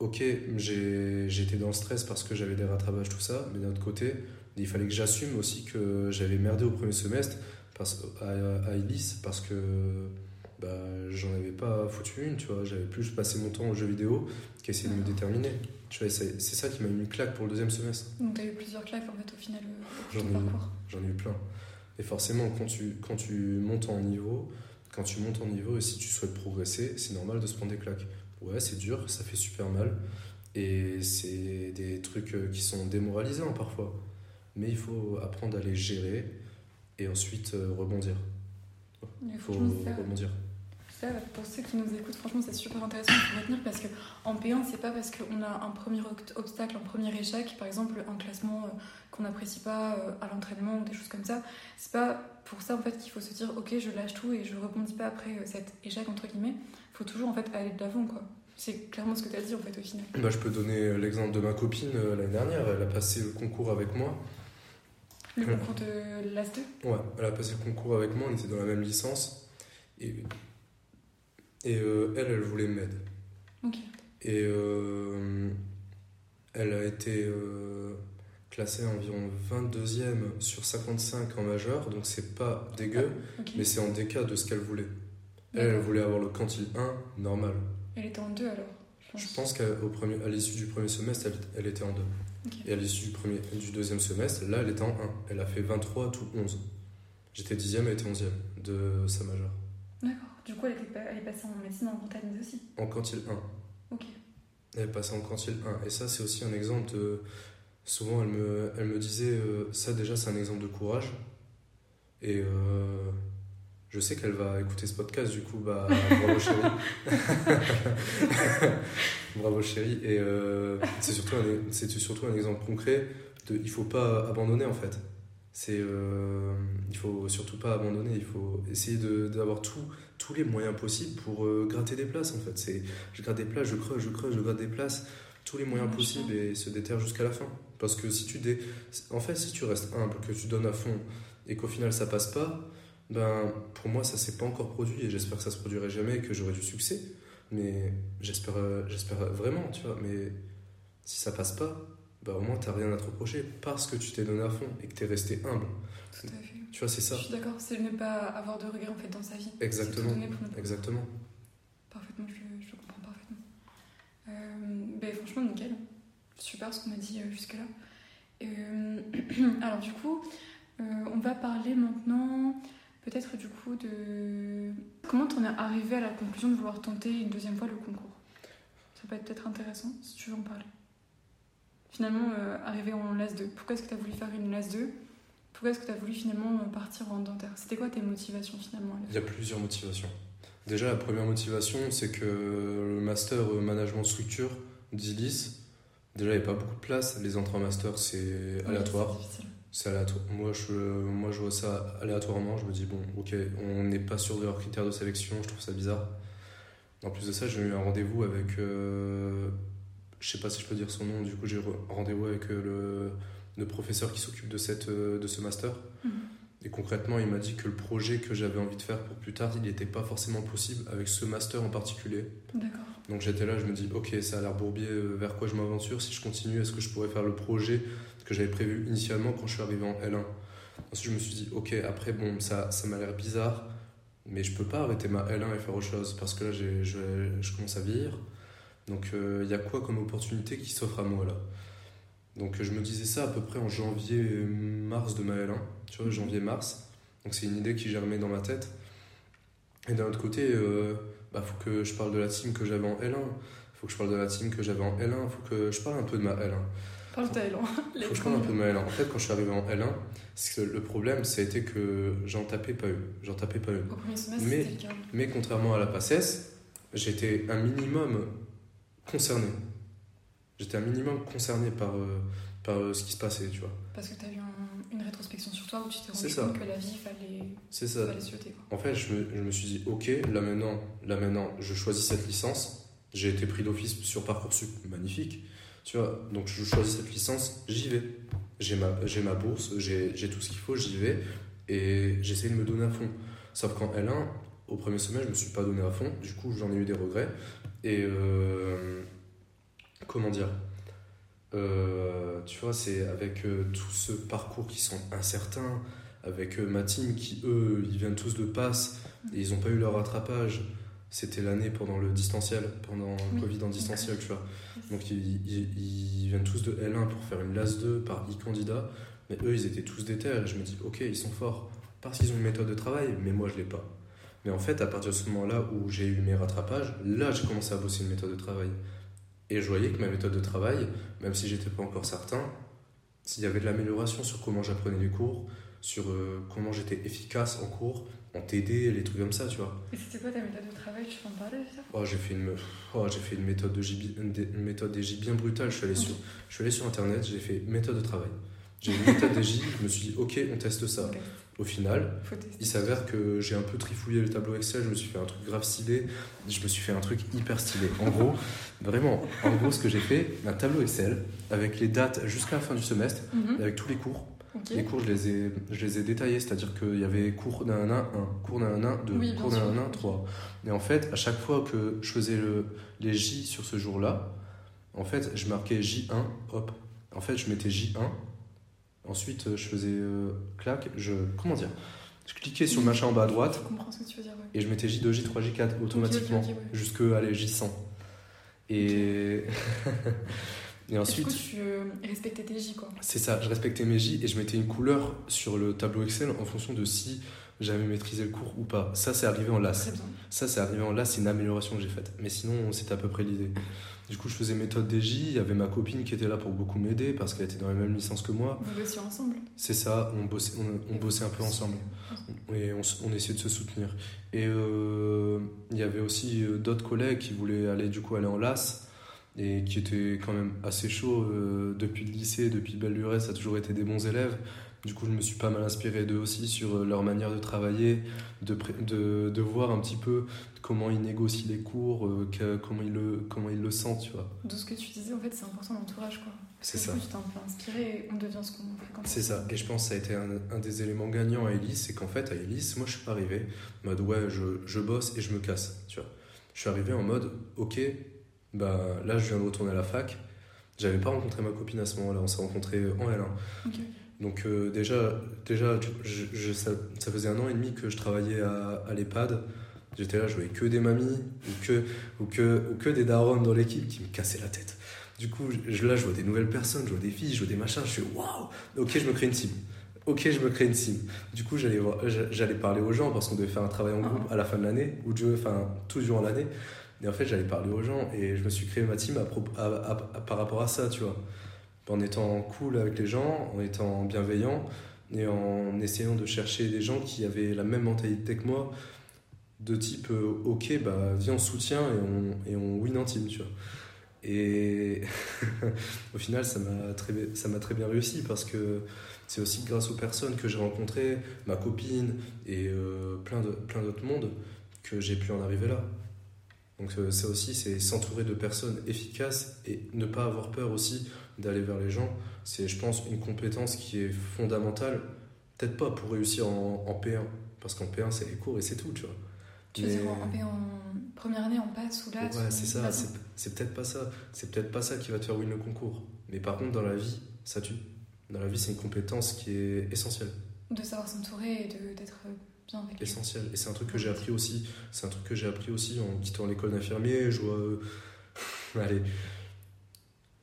ok, j'étais dans le stress parce que j'avais des rattrapages, tout ça, mais d'un autre côté, il fallait que j'assume aussi que j'avais merdé au premier semestre parce, à, à Ellis parce que bah, j'en avais pas foutu une, tu vois, j'avais plus passé mon temps aux jeux vidéo qu'essayer de me déterminer. Tu vois, c'est ça qui m'a mis une claque pour le deuxième semestre. Donc, t'as eu plusieurs claques en fait au final euh, J'en ai ai eu plein. Et forcément, quand tu, quand tu montes en niveau, quand tu montes en niveau et si tu souhaites progresser, c'est normal de se prendre des claques. Ouais, c'est dur, ça fait super mal. Et c'est des trucs euh, qui sont démoralisants parfois. Mais il faut apprendre à les gérer et ensuite euh, rebondir. Il faut rebondir. ça, pour ceux qui nous écoutent, franchement, c'est super intéressant de retenir parce que en P1, c'est pas parce qu'on a un premier obstacle, un premier échec, par exemple un classement euh, qu'on n'apprécie pas à l'entraînement ou des choses comme ça. C'est pas pour ça en fait qu'il faut se dire ok, je lâche tout et je rebondis pas après cet échec entre guillemets. Faut toujours en fait aller de l'avant quoi. C'est clairement ce que tu as dit en fait au final. Bah, je peux donner l'exemple de ma copine euh, l'année dernière. Elle a passé le concours avec moi. Le Ouais. concours de l'AS 2 Ouais, elle a passé le concours avec moi, on était dans la même licence. Et, et euh, elle, elle voulait m'aider. Ok. Et euh, elle a été classée environ 22e sur 55 en majeur, donc c'est pas dégueu, Ok. mais c'est en déca de ce qu'elle voulait. Elle, voulait avoir le quantile 1 normal. Elle était en deux alors. Je pense qu'à au premier- à l'issue du premier semestre, elle, elle était en 2. Ok. Et à l'issue du, premier, du deuxième semestre, là, elle était en 1. Elle a fait 23 tout 11. J'étais 10e, elle était 11e de sa majeure. D'accord. Du coup, elle, était pas- elle est passée en médecine en comptabilité aussi. En quantile 1. Ok. Elle est passée en quantile 1. Et ça, c'est aussi un exemple de. Souvent, elle me, elle me disait euh, ça, déjà, c'est un exemple de courage. Et euh, je sais qu'elle va écouter ce podcast, du coup, bah, bravo chérie. bravo chérie. Et euh, c'est surtout, un- surtout un exemple concret de. Il faut pas abandonner, en fait. C'est, euh, il faut surtout pas abandonner, il faut essayer d'avoir tous les moyens possibles pour euh, gratter des places en fait. C'est, je gratte des places, je creuse, je creuse, je gratte des places, tous les moyens possibles et se déterre jusqu'à la fin. Parce que si tu dé... en fait, si tu restes humble, que tu donnes à fond et qu'au final ça passe pas, ben pour moi ça s'est pas encore produit et j'espère que ça se produirait jamais et que j'aurai du succès. Mais j'espère, euh, j'espère vraiment, tu vois. Mais si ça passe pas, bah au moins t'as rien à te reprocher parce que tu t'es donné à fond et que t'es resté humble. Tout à fait. Tu vois, c'est ça. Je suis d'accord, c'est ne pas avoir de regrets en fait dans sa vie. Exactement. Pour. Parfaitement, je, je comprends parfaitement. Euh, ben, franchement, nickel. Super ce qu'on a dit euh, jusque-là. Euh, alors du coup, on va parler maintenant peut-être du coup de... Comment t'en es arrivé à la conclusion de vouloir tenter une deuxième fois le concours? Ça peut être peut-être intéressant si tu veux en parler. Finalement, euh, arriver en LAS 2, pourquoi est-ce que tu as voulu faire une LAS 2 Pourquoi est-ce que tu as voulu finalement euh, partir en dentaire? C'était quoi tes motivations finalement Il y a plusieurs motivations. Déjà, la première motivation, c'est que le master euh, management structure d'ILIS, déjà, il n'y a pas beaucoup de place. Les entrées en master, c'est aléatoire. C'est aléatoire. Moi je, moi, je vois ça aléatoirement. Je me dis, bon, ok, on n'est pas sûr de leurs critères de sélection. Je trouve ça bizarre. En plus de ça, j'ai eu un rendez-vous avec. Euh, je sais pas si je peux dire son nom. Du coup, j'ai rendez-vous avec euh, le, le, professeur qui s'occupe de, cette, euh, de ce master. Mhm. Et concrètement, il m'a dit que le projet que j'avais envie de faire pour plus tard, il n'était pas forcément possible avec ce master en particulier. D'accord. Donc j'étais là, je me dis, ok, ça a l'air bourbier, vers quoi je m'aventure? Si je continue, est-ce que je pourrais faire le projet que j'avais prévu initialement quand je suis arrivé en L1 Ensuite, je me suis dit, ok, après, bon, ça, ça m'a l'air bizarre, mais je peux pas arrêter ma L1 et faire autre chose parce que là, je, je commence à vieillir. Donc il euh, y a quoi comme opportunité qui s'offre à moi là? Donc je me disais ça à peu près en janvier-mars de ma L1, tu vois, janvier-mars. Donc c'est une idée qui germait dans ma tête. Et d'un autre côté, il euh, bah, faut que je parle de la team que j'avais en L1. faut que je parle de la team que j'avais en L1. faut que je parle un peu de ma L1. Parle ta L1. faut que je parle un peu de ma L1. En fait, quand je suis arrivé en L1, le problème, ça a été que j'en tapais pas eu. J'en tapais pas eu. Au premier semestre, mais, le cas. mais contrairement à la PACES, j'étais un minimum concerné. J'étais un minimum concerné par, euh, par euh, ce qui se passait, tu vois. Parce que tu as eu une rétrospection sur toi où tu t'es rendu compte que la vie, fallait, C'est ça. fallait En fait, je me, je me, suis dit, ok, là maintenant, là maintenant, je choisis cette licence. J'ai été pris d'office sur Parcoursup, magnifique. Tu vois, donc je choisis cette licence, j'y vais. J'ai ma, ma bourse, j'ai, j'ai tout ce qu'il faut, j'y vais. Et j'essaie de me donner à fond. Sauf qu'en L1, au premier semestre, je me suis pas donné à fond. Du coup, j'en ai eu des regrets. Et euh, comment dire? Euh, Tu vois, c'est avec euh, tout ce parcours qui sont incertains, avec ma team qui, eux, ils viennent tous de passe et ils n'ont pas eu leur rattrapage. C'était l'année pendant le distanciel, pendant le Covid en distanciel, tu vois. Donc ils, ils, viennent tous de L1 pour faire une LAS 2 par e-candidat, mais eux, ils étaient tous déter. Et je me dis, ok, ils sont forts parce qu'ils ont une méthode de travail, mais moi, je l'ai pas. Mais en fait, à partir de ce moment-là où j'ai eu mes rattrapages, là, j'ai commencé à bosser une méthode de travail. Et je voyais que ma méthode de travail, même si j'étais pas encore certain, s'il y avait de l'amélioration sur comment j'apprenais les cours, sur euh, comment j'étais efficace en cours, en TD, les trucs comme ça, tu vois. Et c'était quoi ta méthode de travail? Tu peux en parler ça oh, j'ai fait une oh, j'ai fait une méthode de une méthode DJ bien brutale, je suis allé sur je suis allé sur internet, j'ai fait méthode de travail. J'ai une méthode DJ, je me suis dit OK, on teste ça. Au final, il s'avère que j'ai un peu trifouillé le tableau Excel, je me suis fait un truc grave stylé, je me suis fait un truc hyper stylé. En gros, vraiment, en gros, ce que j'ai fait, un tableau Excel avec les dates jusqu'à la fin du semestre, mhm. avec tous les cours. Les cours, je les ai, je les ai détaillés, c'est-à-dire qu'il y avait cours d'un 1, 1, cours d'un 1, 2, cours d'un 1, 3. Et en fait, à chaque fois que je faisais le, les J sur ce jour-là, en fait, je marquais J1, hop. En fait, je mettais J1, Ensuite, je faisais euh, clac, je. Comment dire? Je cliquais sur le machin en bas à droite. Je comprends ce que tu veux dire, Et je mettais J2, J3, J4 automatiquement. Jusque, allez, J100. Et. et ensuite. Du coup, tu respectais tes J, quoi. C'est ça, je respectais mes J et je mettais une couleur sur le tableau Excel en fonction de si j'avais maîtrisé le cours ou pas. Ça, c'est arrivé en LAS. Ça, c'est arrivé en LAS, c'est une amélioration que j'ai faite. Mais sinon, c'était à peu près l'idée. Du coup, je faisais méthode DJ. Il y avait ma copine qui était là pour beaucoup m'aider parce qu'elle était dans la même licence que moi. Vous bossiez ensemble C'est ça, on bossait, on, bossait un peu ensemble. Et on, on, essayait de se soutenir. Et euh, il y avait aussi euh, d'autres collègues qui voulaient aller, du coup, aller en LAS et qui étaient quand même assez chauds euh, depuis le lycée, depuis belle ça a toujours été des bons élèves. Du coup, je me suis pas mal inspiré d'eux aussi sur euh, leur manière de travailler, de, de, de, voir un petit peu comment ils négocient les cours, euh, comment, ils le, comment ils le sentent, tu vois. De ce que tu disais, en fait, c'est important l'entourage, quoi. C'est ça. Tu t'es un peu inspiré et on devient ce qu'on fait C'est ça. Et je pense que ça a été un, un des éléments gagnants à Elise, c'est qu'en fait, à Elise, moi, je suis pas arrivé en mode, ouais, je, je bosse et je me casse, tu vois. Je suis arrivé en mode, ok, bah là, je viens de retourner à la fac. J'avais pas rencontré ma copine à ce moment-là, on s'est rencontrés en L1. Ok. Donc euh, déjà, déjà je, ça, faisait un an et demi que je travaillais à, à l'EHPAD. J'étais là, je voyais que des mamies ou que, ou que, ou que des darons dans l'équipe qui me cassaient la tête. Du coup, je, là, je vois des nouvelles personnes, je vois des filles, je vois des machins, je suis waouh, ok, je me crée une team. Ok, je me crée une team. Du coup, j'allais, j'allais parler aux gens parce qu'on devait faire un travail en groupe à la fin de l'année, ou enfin, tout durant l'année. Et en fait, j'allais parler aux gens et je me suis créé ma team à, par rapport à ça, tu vois en étant cool avec les gens, en étant bienveillant et en essayant de chercher des gens qui avaient la même mentalité que moi, de type euh, ok, bah viens on soutient et on, et on win en team, tu vois. Et au final, ça m'a très, très bien réussi parce que c'est aussi grâce aux personnes que j'ai rencontrées, ma copine et euh, plein, de, plein d'autres mondes, que j'ai pu en arriver là. Donc euh, ça aussi, c'est s'entourer de personnes efficaces et ne pas avoir peur aussi d'aller vers les gens. C'est, je pense, une compétence qui est fondamentale, peut-être pas pour réussir en, en P1, parce qu'en P1, c'est les cours et c'est tout, tu vois. Tu veux Mais- dire, en, en première année, on passe ou là Ouais, c'est ça, c'est, peut-être pas ça. C'est peut-être pas ça qui va te faire win le concours. Mais par contre, dans la vie, ça tue. Dans la vie, c'est une compétence qui est essentielle. De savoir s'entourer et de- d'être bien. Essentielle. Et c'est un truc que j'ai appris aussi. C'est un truc que j'ai appris aussi en quittant l'école d'infirmier. Je vois. euh, allez.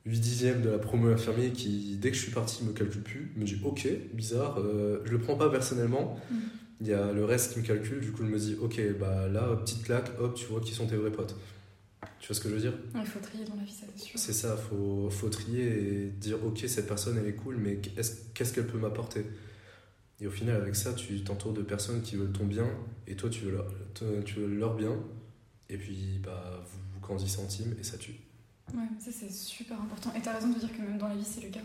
8 dixièmes de la promo infirmier qui, dès que je suis parti, me calcule plus. Me dit, ok, bizarre, euh, je le prends pas personnellement. Mhm. Il y a le reste qui me calcule. Du coup, je me dis, ok, bah là, petite claque, hop, tu vois qui sont tes vrais potes. Tu vois ce que je veux dire? Il faut trier dans la vie, ça c'est sûr. C'est ça, faut, faut trier et dire ok cette personne elle est cool mais qu'est-ce qu'elle peut m'apporter? Et au final avec ça tu t'entoures de personnes qui veulent ton bien et toi tu veux leur, tu veux leur bien et puis bah vous, vous grandissez en team et ça tue. Ouais, ça c'est super important. Et t'as raison de dire que même dans la vie, c'est le cas.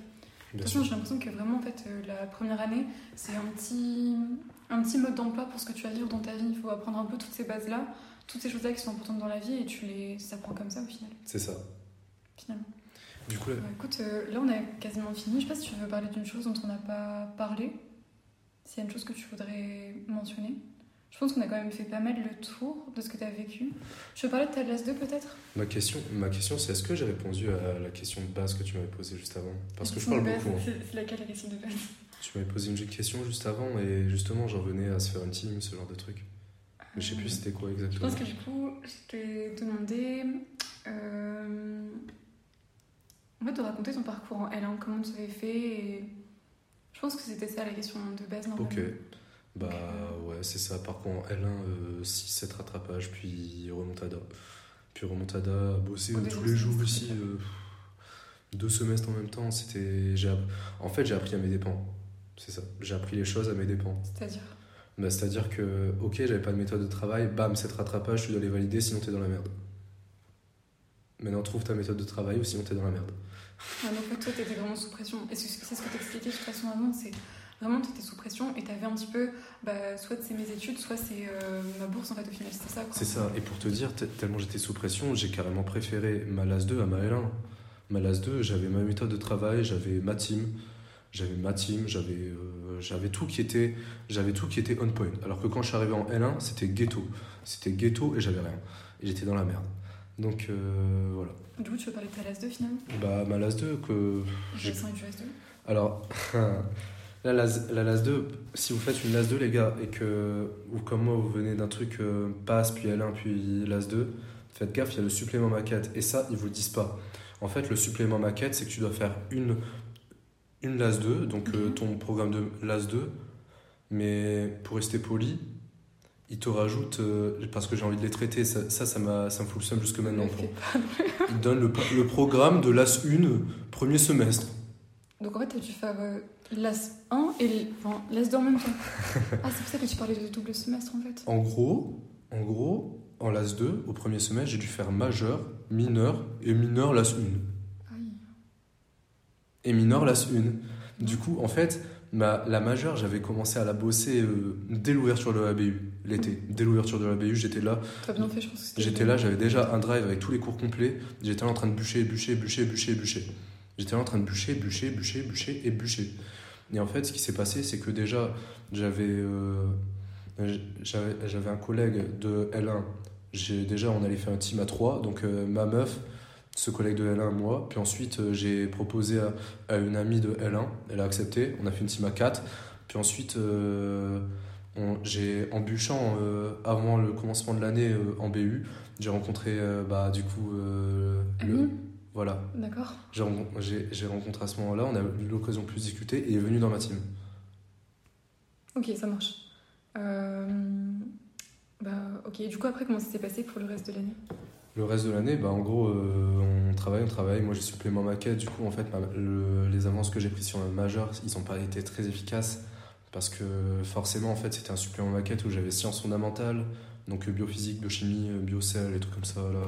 De toute façon, j'ai l'impression que vraiment, en fait, euh, la première année, c'est un petit, un petit mode d'emploi pour ce que tu vas vivre dans ta vie. Il faut apprendre un peu toutes ces bases-là, toutes ces choses-là qui sont importantes dans la vie, et tu les apprends comme ça au final. C'est ça. finalement. Du coup là, Bah, écoute, euh, là on a quasiment fini. Je sais pas si tu veux parler d'une chose dont on n'a pas parlé. S'il y a une chose que tu voudrais mentionner. Je pense qu'on a quand même fait pas mal le tour de ce que tu as vécu. Je veux parler de ta classe 2 peut-être? Ma question, ma question c'est est-ce que j'ai répondu à la question de base que tu m'avais posée juste avant? Parce que je parle de beaucoup. base, hein. C'est laquelle la question de base? Tu m'avais posé une question juste avant et justement j'en venais à se faire une team, ce genre de truc. Mais je sais plus c'était quoi Je exactement. pense que du coup, je t'ai demandé euh, en fait, de raconter ton parcours en L1, comment tu avais fait. Et je pense que c'était ça la question de base. Normalement. Ok. Bah ouais, c'est ça. Par contre, L1, 6-7 rattrapage, puis remontada. Puis remontada, bosser euh, tous les jours peut-être. euh, deux semestres en même temps, c'était. En fait, j'ai appris à mes dépens. C'est ça. J'ai appris les choses à mes dépens. C'est-à-dire? Bah, C'est-à-dire que, ok, j'avais pas de méthode de travail, bam, cette rattrapage, tu dois les valider, sinon t'es dans la merde. Maintenant, trouve ta méthode de travail ou sinon t'es dans la merde. Ah, donc, toi, t'étais vraiment sous pression. Et c'est ce que t'expliquais de toute façon avant, c'est vraiment t'étais sous pression et t'avais un petit peu, bah, soit c'est mes études, soit c'est euh, ma bourse en fait au final, c'était ça. C'est ça. Et pour te dire, te- tellement j'étais sous pression, j'ai carrément préféré ma LAS 2 à ma L1. Ma LAS 2, j'avais ma méthode de travail, j'avais ma team, j'avais ma team, j'avais euh, j'avais tout qui était j'avais tout qui était on point. Alors que quand je suis arrivé en L1, c'était ghetto. C'était ghetto et j'avais rien. Et j'étais dans la merde. Donc euh, voilà. Du coup, tu veux parler de ta LAS 2 finalement? Bah ma LAS 2 que j'ai S1 et du S2 alors, la LAS, la LAS 2, si vous faites une LAS 2, les gars, et que, ou comme moi, vous venez d'un truc euh, passe, puis L1, puis LAS 2, faites gaffe, il y a le supplément maquette. Et ça, ils vous le disent pas. En fait, le supplément maquette, c'est que tu dois faire une, une LAS 2, donc euh, Mhm. ton programme de LAS 2, mais pour rester poli, ils te rajoutent, euh, parce que j'ai envie de les traiter, ça, ça, ça, ça me fout le seum jusque maintenant. Ils donnent le, le programme de LAS 1, premier semestre. Donc en fait, t'as dû faire euh, l'AS 1 et enfin, l'AS 2 en même temps. ah, c'est pour ça que tu parlais de double semestre en fait. En gros, en gros, en LAS 2, au premier semestre, j'ai dû faire majeur, mineur et mineur LAS 1. Aïe. Et mineur LAS 1. Du coup, en fait, ma, la majeure, j'avais commencé à la bosser euh, dès l'ouverture de la BU, l'été. Dès l'ouverture de la BU, j'étais là. T'as bien fait, je pense. J'étais là, j'avais déjà un drive avec tous les cours complets. J'étais en train de bûcher, bûcher, bûcher, bûcher, bûcher. J'étais en train de bûcher, bûcher, bûcher, bûcher et bûcher. Et en fait, ce qui s'est passé, c'est que déjà, j'avais euh, j'avais j'avais un collègue de L1. J'ai déjà, on allait faire un team à 3, donc euh, ma meuf, ce collègue de L1, moi. Puis ensuite, euh, j'ai proposé à, à une amie de L1, elle a accepté. On a fait une team à 4. Puis ensuite, euh, j'ai en bûchant euh, avant le commencement de l'année euh, en BU, j'ai rencontré bah, du coup le- voilà, D'accord. j'ai rencon- j'ai j'ai rencontré à ce moment-là, on a eu l'occasion de plus discuter et il est venu dans ma team. Ok, ça marche. Bah, ok, du coup, après, comment ça s'est passé pour le reste de l'année? Le reste de l'année, bah, en gros, euh, on travaille, on travaille. Moi, j'ai supplément maquette. Du coup, en fait, ma- le- les avances que j'ai prises sur le majeur, ils n'ont pas été très efficaces parce que forcément, en fait, c'était un supplément maquette où j'avais sciences fondamentales, donc euh, biophysique, biochimie, euh, biocell, les trucs comme ça. Là.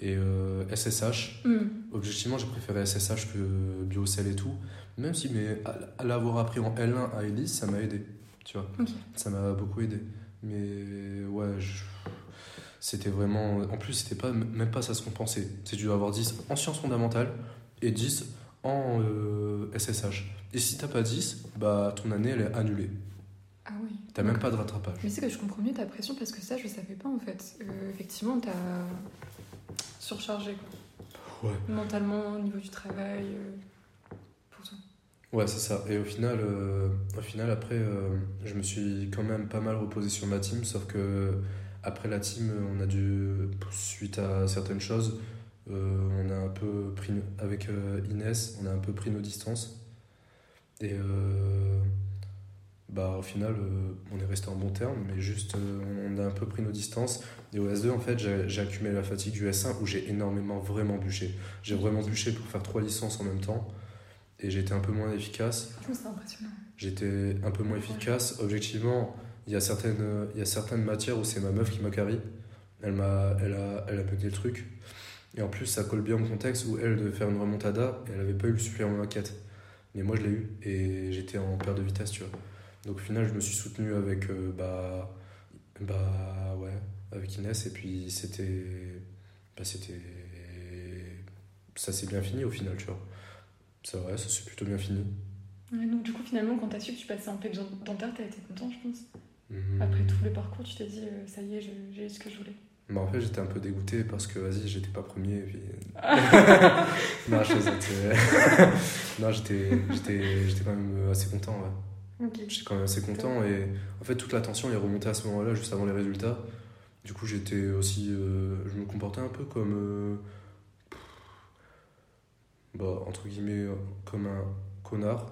Et euh, SSH, Hmm. objectivement, j'ai préféré SSH que BioCell et tout. Même si, mais à, à l'avoir appris en L1 à Elise, ça m'a aidé. Tu vois, ça m'a beaucoup aidé. Mais ouais, je- c'était vraiment. En plus, c'était pas, même pas ça se compensait. C'est tu dois avoir 10 en sciences fondamentales et 10 en euh, SSH. Et si t'as pas 10, bah ton année elle est annulée. Ah oui. T'as même pas de rattrapage. Mais c'est que je comprends mieux ta pression parce que ça, je savais pas en fait. Euh, effectivement, t'as surchargé quoi. Ouais. Mentalement, au niveau du travail, euh, pour tout. Ouais, c'est ça. Et au final, euh, au final après, euh, je me suis quand même pas mal reposé sur ma team, sauf que après la team, on a dû, suite à certaines choses, euh, on a un peu pris, avec euh, Inès, on a un peu pris nos distances. Et euh, bah, au final, on est resté en bon terme, mais juste, on a un peu pris nos distances. Et au S2, en fait, j'ai accumulé la fatigue du S1 où j'ai énormément, vraiment bûché. J'ai vraiment bûché pour faire trois licences en même temps. Et j'ai été un peu moins efficace. C'est impressionnant. J'étais un peu moins efficace. Objectivement, il y a certaines, il y a certaines matières où c'est ma meuf qui m'a carry. Elle m'a, elle a, elle a mené le truc. Et en plus, ça colle bien au contexte où elle devait faire une remontada et elle avait pas eu le supplément maquette. Mais moi, je l'ai eu et j'étais en perte de vitesse, tu vois. Donc au final, je me suis soutenu avec, euh, bah, bah, ouais, avec Inès et puis c'était, bah, c'était, ça s'est bien fini au final, tu vois. C'est vrai, ça s'est plutôt bien fini. Donc du coup, finalement, quand t'as su que tu passais en PEP dentaire, t'as été content, je pense. Après tout le parcours, tu t'es dit, euh, ça y est, j'ai eu ce que je voulais. Bah, en fait, j'étais un peu dégoûté parce que, vas-y, j'étais pas premier. Et puis... non, euh, j'étais, j'étais, j'étais quand même assez content. Ouais. Ok. J'étais quand même assez content. Et en fait, toute la tension est remontée à ce moment-là, juste avant les résultats. Du coup, j'étais aussi. euh, je me comportais un peu comme. euh, bah, entre guillemets, euh, comme un connard.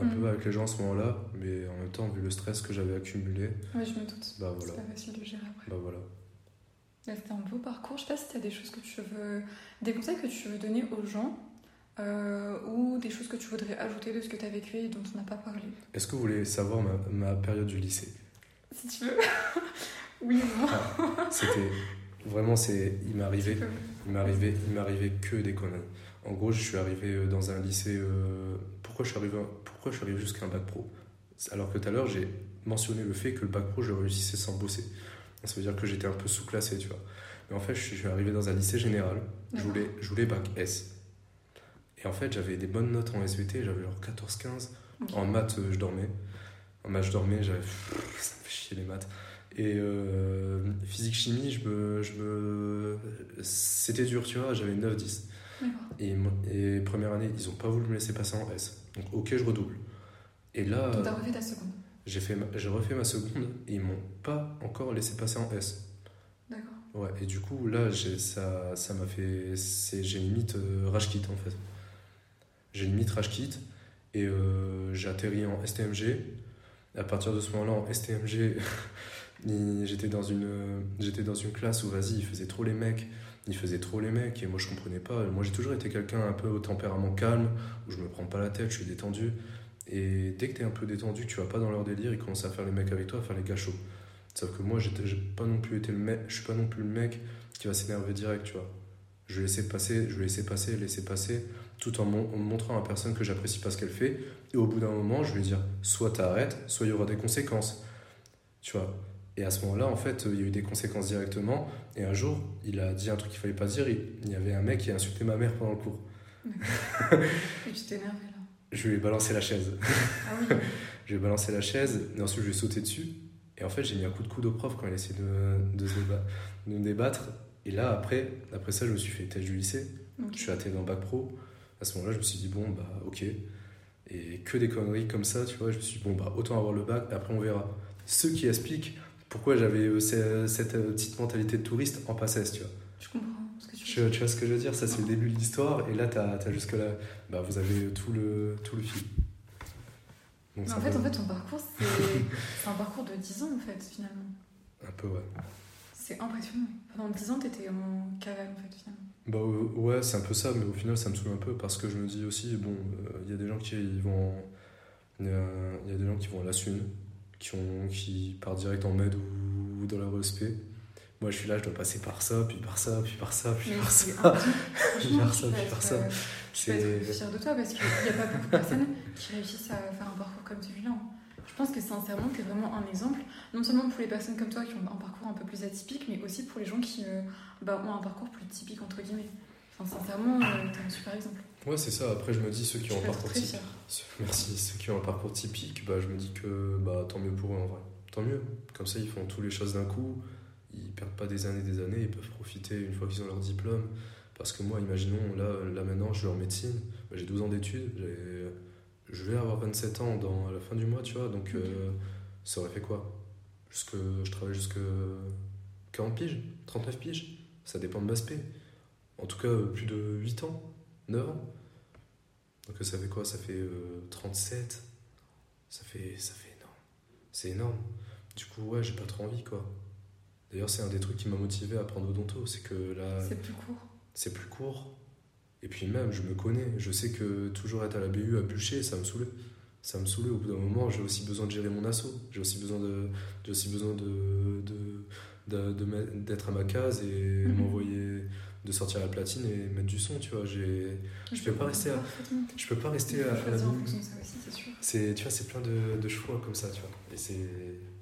Un peu avec les gens à ce moment-là. Mais en même temps, vu le stress que j'avais accumulé, Ouais, je me doute. bah voilà. C'est pas facile de gérer après. Bah voilà. Là, C'était un beau parcours. Je sais pas si tu as des choses que tu veux. des conseils que tu veux donner aux gens euh, ou des choses que tu voudrais ajouter de ce que tu as vécu et dont on n'a pas parlé. Est-ce que vous voulez savoir ma, ma période du lycée? Si tu veux. oui, non. C'était vraiment, c'est, il m'est arrivé, il m'est arrivé, il m'est arrivé que des conneries. En gros, je suis arrivé euh, dans un lycée. euh, pourquoi je suis arrivé, pourquoi je suis arrivé jusqu'à un bac pro Alors que tout à l'heure, j'ai mentionné le fait que le bac pro, je réussissais sans bosser. Ça veut dire que j'étais un peu sous-classé, tu vois. Mais en fait, je suis arrivé dans un lycée général. Je voulais, je voulais bac S. Et en fait, j'avais des bonnes notes en SVT, j'avais genre 14-15. Ok. En maths, euh, je dormais. En maths, je dormais, j'avais. Ça me fait chier les maths. Et euh, physique-chimie, je me, je me. C'était dur, tu vois, j'avais 9-10. Et, première année, ils ont pas voulu me laisser passer en S. Donc, ok, je redouble. Et là, Donc t'as refait ta seconde. j'ai fait ma- j'ai refait ma seconde et ils m'ont pas encore laissé passer en S. D'accord. Ouais, et du coup, là, j'ai- ça ça m'a fait. c'est- J'ai limite euh, rage kit en fait. J'ai limite rage kit et euh, j'ai atterri en STMG. À partir de ce moment-là, en STMG, j'étais dans, une, j'étais dans une classe où, vas-y, ils faisaient trop les mecs. Ils faisaient trop les mecs et moi, je comprenais pas. Moi, j'ai toujours été quelqu'un un peu au tempérament calme, où je me prends pas la tête, je suis détendu. Et dès que t'es un peu détendu, tu vas pas dans leur délire, ils commencent à faire les mecs avec toi, à faire les chauds. Sauf que moi, j'ai pas non plus été le mec, je suis pas non plus le mec qui va s'énerver direct, tu vois. Je vais laisser passer, je vais laisser passer, laisser passer, tout en, mon- montrant à la personne que j'apprécie pas ce qu'elle fait. Et au bout d'un moment, je vais dire, soit t'arrêtes, soit il y aura des conséquences. Tu vois. Et à ce moment-là, en fait, il y a eu des conséquences directement. Et un jour, il a dit un truc qu'il fallait pas dire. Il, y avait un mec qui a insulté ma mère pendant le cours. Et tu t'es énervé là. Je lui ai balancé la chaise. Ah oui. Je lui ai balancé la chaise, et ensuite je lui ai sauté dessus. Et en fait, j'ai mis un coup de coude au prof quand il essayait de, de, se déba- de me débattre. Et là, après, après ça, je me suis fait tête du lycée. Je suis atterri dans le bac pro. À ce moment-là, je me suis dit, bon, bah, ok. Et que des conneries comme ça, tu vois. Je me suis dit, bon, bah, autant avoir le bac, après on verra. Ce qui explique pourquoi j'avais euh, ce- cette euh, petite mentalité de touriste en passesse, tu vois. Je comprends ce que tu Tu, veux tu vois ce que je veux dire? Ça, c'est le début de l'histoire. Et là, t'as as jusque-là, bah, vous avez tout le, tout le fil. Donc, Mais ça en fait, va- en fait, ton parcours, c'est un parcours de 10 ans en fait, finalement. Un peu, ouais. C'est impressionnant. Pendant 10 ans, t'étais en cavale en fait, finalement. Bah euh, ouais, c'est un peu ça, mais au final, ça me saoule un peu parce que je me dis aussi, bon, euh, il y a des gens qui vont, il y a, il y a des gens qui vont à la Sune, qui ont, qui partent direct en med ou, dans la RESP, Moi, je suis là, je dois passer par ça, puis par ça, puis par ça, puis Mais par ça. Puis par ça, puis par ça. euh, C'est. fière de toi parce qu'il n'y a pas beaucoup de personnes qui réussissent à faire un parcours comme celui-là. Je pense que sincèrement, tu es vraiment un exemple, non seulement pour les personnes comme toi qui ont un parcours un peu plus atypique, mais aussi pour les gens qui euh, bah, ont un parcours plus typique, entre guillemets. Enfin, sincèrement, tu es un super exemple. Ouais, c'est ça. Après, je me dis, ceux qui Je ont un parcours typique. Merci. Ceux qui ont un parcours typique, bah, je me dis que bah, tant mieux pour eux en vrai. Tant mieux. Comme ça, ils font toutes les choses d'un coup. Ils perdent pas des années des années. Ils peuvent profiter une fois qu'ils ont leur diplôme. Parce que moi, imaginons, là, là maintenant, je suis en médecine. Bah, j'ai 12 ans d'études. Je vais avoir 27 ans dans, à la fin du mois, tu vois. Donc, euh, ça aurait fait quoi? Jusque, Je travaille jusque 40 piges 39 piges Ça dépend de ma spé. En tout cas, plus de 8 ans 9 ans donc ça fait quoi? Ça fait euh, 37 Ça fait, ça fait énorme. C'est énorme. Du coup, ouais, j'ai pas trop envie, quoi. D'ailleurs, c'est un des trucs qui m'a motivé à prendre Odonto, c'est que là, C'est plus court. c'est plus court. Et puis même, je me connais. Je sais que toujours être à la BU à bûcher, ça me saoulait. Ça me saoulait. Au bout d'un moment, j'ai aussi besoin de gérer mon assaut. J'ai aussi besoin de, j'ai aussi besoin de, de, de- de mettre- d'être à ma case et Mhm. m'envoyer, de sortir la platine et mettre du son, tu vois. J'ai, Je peux pas rester à- je peux pas rester à, la c'est tu vois, c'est plein de, de choix comme ça, tu vois. Et c'est,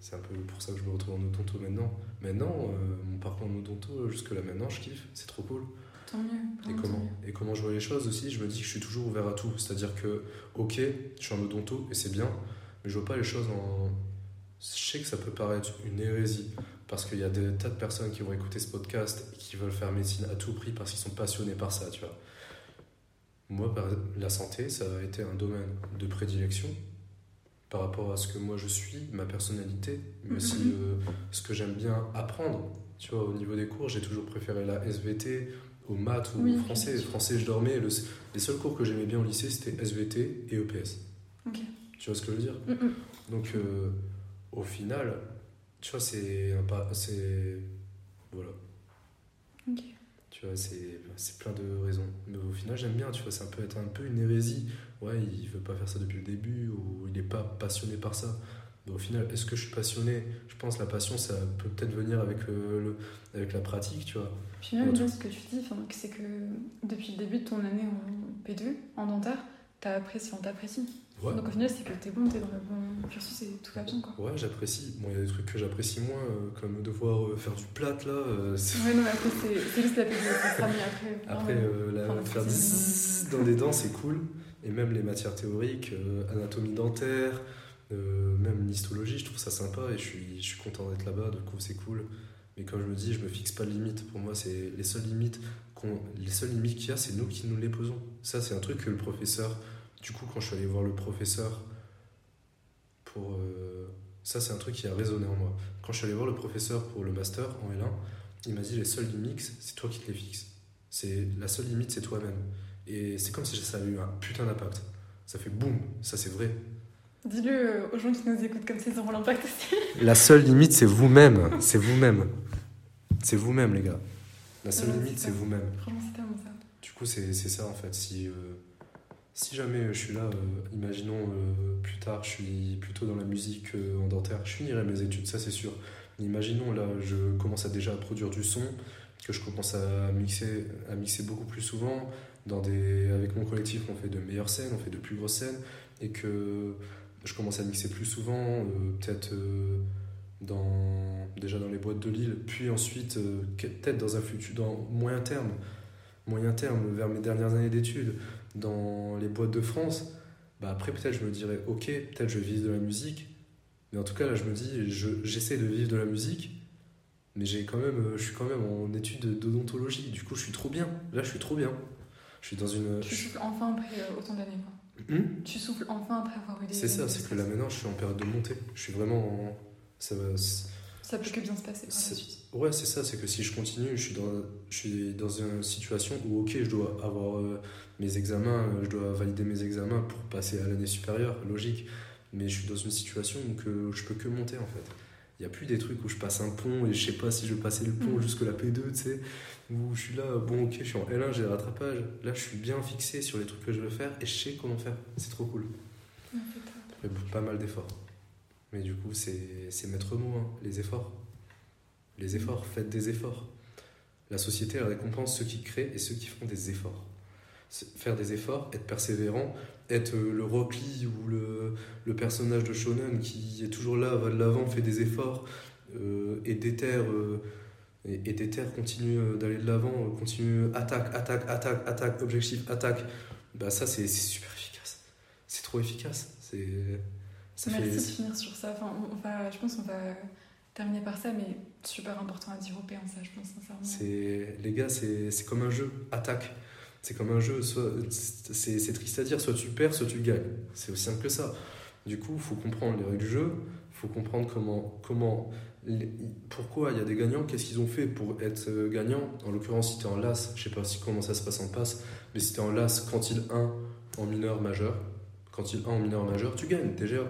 c'est un peu pour ça que je me retrouve en odonto maintenant. Maintenant, euh, mon parcours en odonto, jusque-là maintenant, je kiffe, c'est trop cool. Tant mieux. Et comment, mieux. et comment je vois les choses aussi, je me dis que je suis toujours ouvert à tout. C'est-à-dire que, ok, je suis en odonto et c'est bien, mais je vois pas les choses en. Je sais que ça peut paraître une hérésie, parce qu'il y a des tas de personnes qui vont écouter ce podcast et qui veulent faire médecine à tout prix parce qu'ils sont passionnés par ça, tu vois. Moi, la santé, ça a été un domaine de prédilection par rapport à ce que moi je suis, ma personnalité, mais aussi Mhm. euh, ce que j'aime bien apprendre. Tu vois, au niveau des cours, j'ai toujours préféré la SVT au maths ou Oui, au français. Français, je dormais. Le- les seuls cours que j'aimais bien au lycée, c'était SVT et EPS. Tu vois ce que je veux dire? Mm, mm. Donc, euh, au final, tu vois, c'est un pas. C'est. Voilà. Ok. Tu vois, c'est plein de raisons. Mais au final, j'aime bien, tu vois, ça peut être un peu une hérésie. Ouais, il veut pas faire ça depuis le début ou il n'est pas passionné par ça. Mais au final, est-ce que je suis passionné? Je pense la passion, ça peut peut-être venir avec, le, le- avec la pratique, tu vois. Puis même, là, ce que tu dis, c'est que depuis le début de ton année en P2, en dentaire, t'as apprécié, on t'apprécie. Ouais, Donc au final, c'est que t'es bon, t'es dans le bon cursus et tout va bien, quoi. ouais j'apprécie. Bon, il y a des trucs que j'apprécie moins, euh, comme devoir euh, faire du plat, là. euh, Ouais, non, mais après, c'est juste la P2, ça sera mieux après. Après, la- Enfin, faire zzzz dans les dents, c'est cool. Et même les matières théoriques, anatomie dentaire, même l'histologie, je trouve ça sympa et je suis, je suis content d'être là-bas, du coup c'est cool. Mais comme je me dis, je me fixe pas de limite. Pour moi, c'est les seules limites qu'on, les seules limites qu'il y a, c'est nous qui nous les posons. Ça, c'est un truc que le professeur. Du coup, quand je suis allé voir le professeur pour euh, ça, c'est un truc qui a résonné en moi. Quand je suis allé voir le professeur pour le master en L1, il m'a dit les seules limites, c'est toi qui te les fixes. C'est la seule limite, c'est toi-même. Et c'est comme si ça avait eu un putain d'impact. Ça fait boum, ça c'est vrai. Dis-le euh, aux gens qui nous écoutent comme ça, ils auront l'impact aussi. La seule limite, c'est vous-même. C'est vous-même. C'est vous-même, les gars. La seule Ouais, limite, c'est vous-même. Franchement, c'est tellement ça. Du coup, c'est c'est ça en fait. Si, euh, si jamais je suis là, euh, imaginons euh, plus tard, je suis plutôt dans la musique euh, en dentaire, je finirai mes études, ça c'est sûr. Mais imaginons là, je commence à déjà à produire du son, que je commence à mixer, à mixer beaucoup plus souvent. Dans des, avec mon collectif, on fait de meilleures scènes, on fait de plus grosses scènes, et que je commence à mixer plus souvent, euh, peut-être euh, dans, déjà dans les boîtes de Lille, puis ensuite, euh, peut-être dans un futur, dans moyen terme, moyen terme, vers mes dernières années d'études, dans les boîtes de France, bah après peut-être je me dirais, ok, peut-être je vais vivre de la musique, mais en tout cas là je me dis, je- j'essaie de vivre de la musique, mais j'ai quand même, euh, je suis quand même en études d'odontologie, du coup je suis trop bien, là je suis trop bien. Je suis dans une... Tu souffles enfin après euh, autant d'années. Hmm? Tu souffles enfin après avoir eu des. c'est ça, c'est que là maintenant je suis en période de montée, je suis vraiment en... Ça va, Ça peut que bien se passer par. Ouais, c'est ça, c'est que si je continue, je suis dans, je suis dans une situation où, ok, je dois avoir euh, mes examens, euh, je dois valider mes examens pour passer à l'année supérieure, logique, mais je suis dans une situation où que je peux que monter en fait. Il n'y a plus des trucs où je passe un pont et je sais pas si je vais passer le pont Mhm. jusque la P2, tu sais, où je suis là, bon, ok, je suis en L1, j'ai le rattrapage, là je suis bien fixé sur les trucs que je veux faire et je sais comment faire, c'est trop cool. Mais pas mal d'efforts. Mais du coup, c'est maître mot, hein, les efforts. Les efforts, faites des efforts. La société récompense ceux qui créent et ceux qui font des efforts. Faire des efforts, être persévérant, être euh, le Rock ou le, le personnage de Shonen qui est toujours là, va de l'avant, fait des efforts euh, et déterre, euh, et, déterre, continue d'aller de l'avant, continue attaque, attaque, attaque, attaque, objectif, attaque. Bah ça c'est super efficace. C'est trop efficace. C'est ça Merci de fait finir sur ça. Enfin, on va, je pense qu'on va terminer par ça, mais super important à dire aux pères, ça, je pense sincèrement. Les gars, c'est comme un jeu, attaque. C'est comme un jeu, c'est triste à dire, soit tu perds, soit tu gagnes. C'est aussi simple que ça. Du coup, il faut comprendre les règles du jeu, il faut comprendre comment comment pourquoi il y a des gagnants, qu'est-ce qu'ils ont fait pour être euh, gagnants. En l'occurrence, si tu es en LAS, je sais pas si, comment ça se passe en passe, mais si tu es en LAS, quand il 1 en mineur majeur, quand il 1 en mineur majeur, tu gagnes, t'es GA.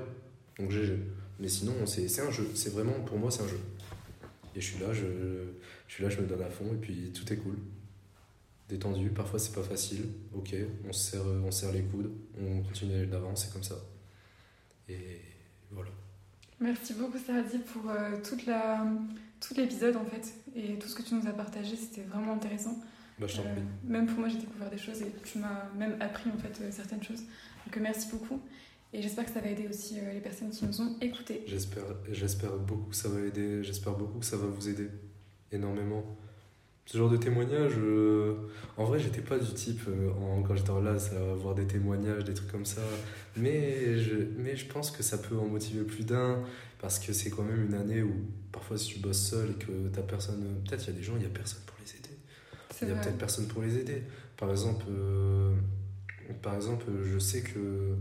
Donc GG. Mais sinon, c'est un jeu. C'est vraiment, pour moi, c'est un jeu. Et je suis là, je, je suis là, je me donne à fond, et puis tout est cool. Détendu, parfois c'est pas facile, ok, on se serre, on se serre les coudes, on continue l'avant, c'est comme ça. Et voilà. Merci beaucoup, Saradi, pour euh, toute la, tout l'épisode en fait, et tout ce que tu nous as partagé, c'était vraiment intéressant. Bah, je Euh, même pour moi, j'ai découvert des choses et tu m'as même appris en fait euh, certaines choses. Donc euh, merci beaucoup. Et j'espère que ça va aider aussi euh, les personnes qui nous ont écoutés. J'espère, j'espère beaucoup que ça va aider, j'espère beaucoup que ça va vous aider énormément. Ce genre de témoignage, euh, en vrai, j'étais pas du type, euh, en- quand j'étais en LAS, à avoir des témoignages, des trucs comme ça. Mais je, mais je pense que ça peut en motiver plus d'un, parce que c'est quand même une année où, parfois, si tu bosses seul et que t'as personne, peut-être il y a des gens, il y a personne pour les aider. Il y a peut-être personne pour les aider. Par exemple, euh, par exemple, je sais que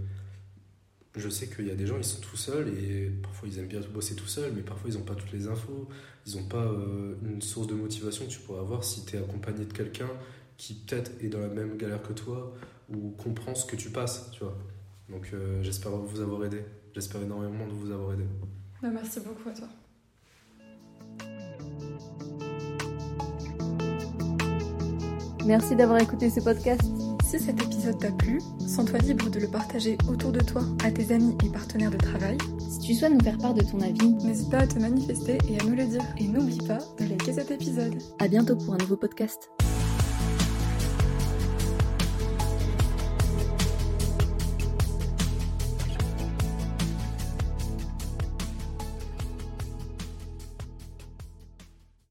je sais qu'il y a des gens, ils sont tout seuls et parfois ils aiment bien bosser tout seuls, mais parfois ils n'ont pas toutes les infos. Ils n'ont pas euh, une source de motivation que tu pourrais avoir si tu es accompagné de quelqu'un qui peut-être est dans la même galère que toi ou comprend ce que tu passes, tu vois. Donc euh, j'espère vous avoir aidé. J'espère énormément de vous avoir aidé. Bah, merci beaucoup à toi. Merci d'avoir écouté ce podcast. Si cet épisode t'a plu, sens-toi libre de le partager autour de toi à tes amis et partenaires de travail. Si tu souhaites nous faire part de ton avis, N'hésite pas à te manifester et à nous le dire. Et n'oublie pas de liker cet épisode. à bientôt pour un nouveau podcast.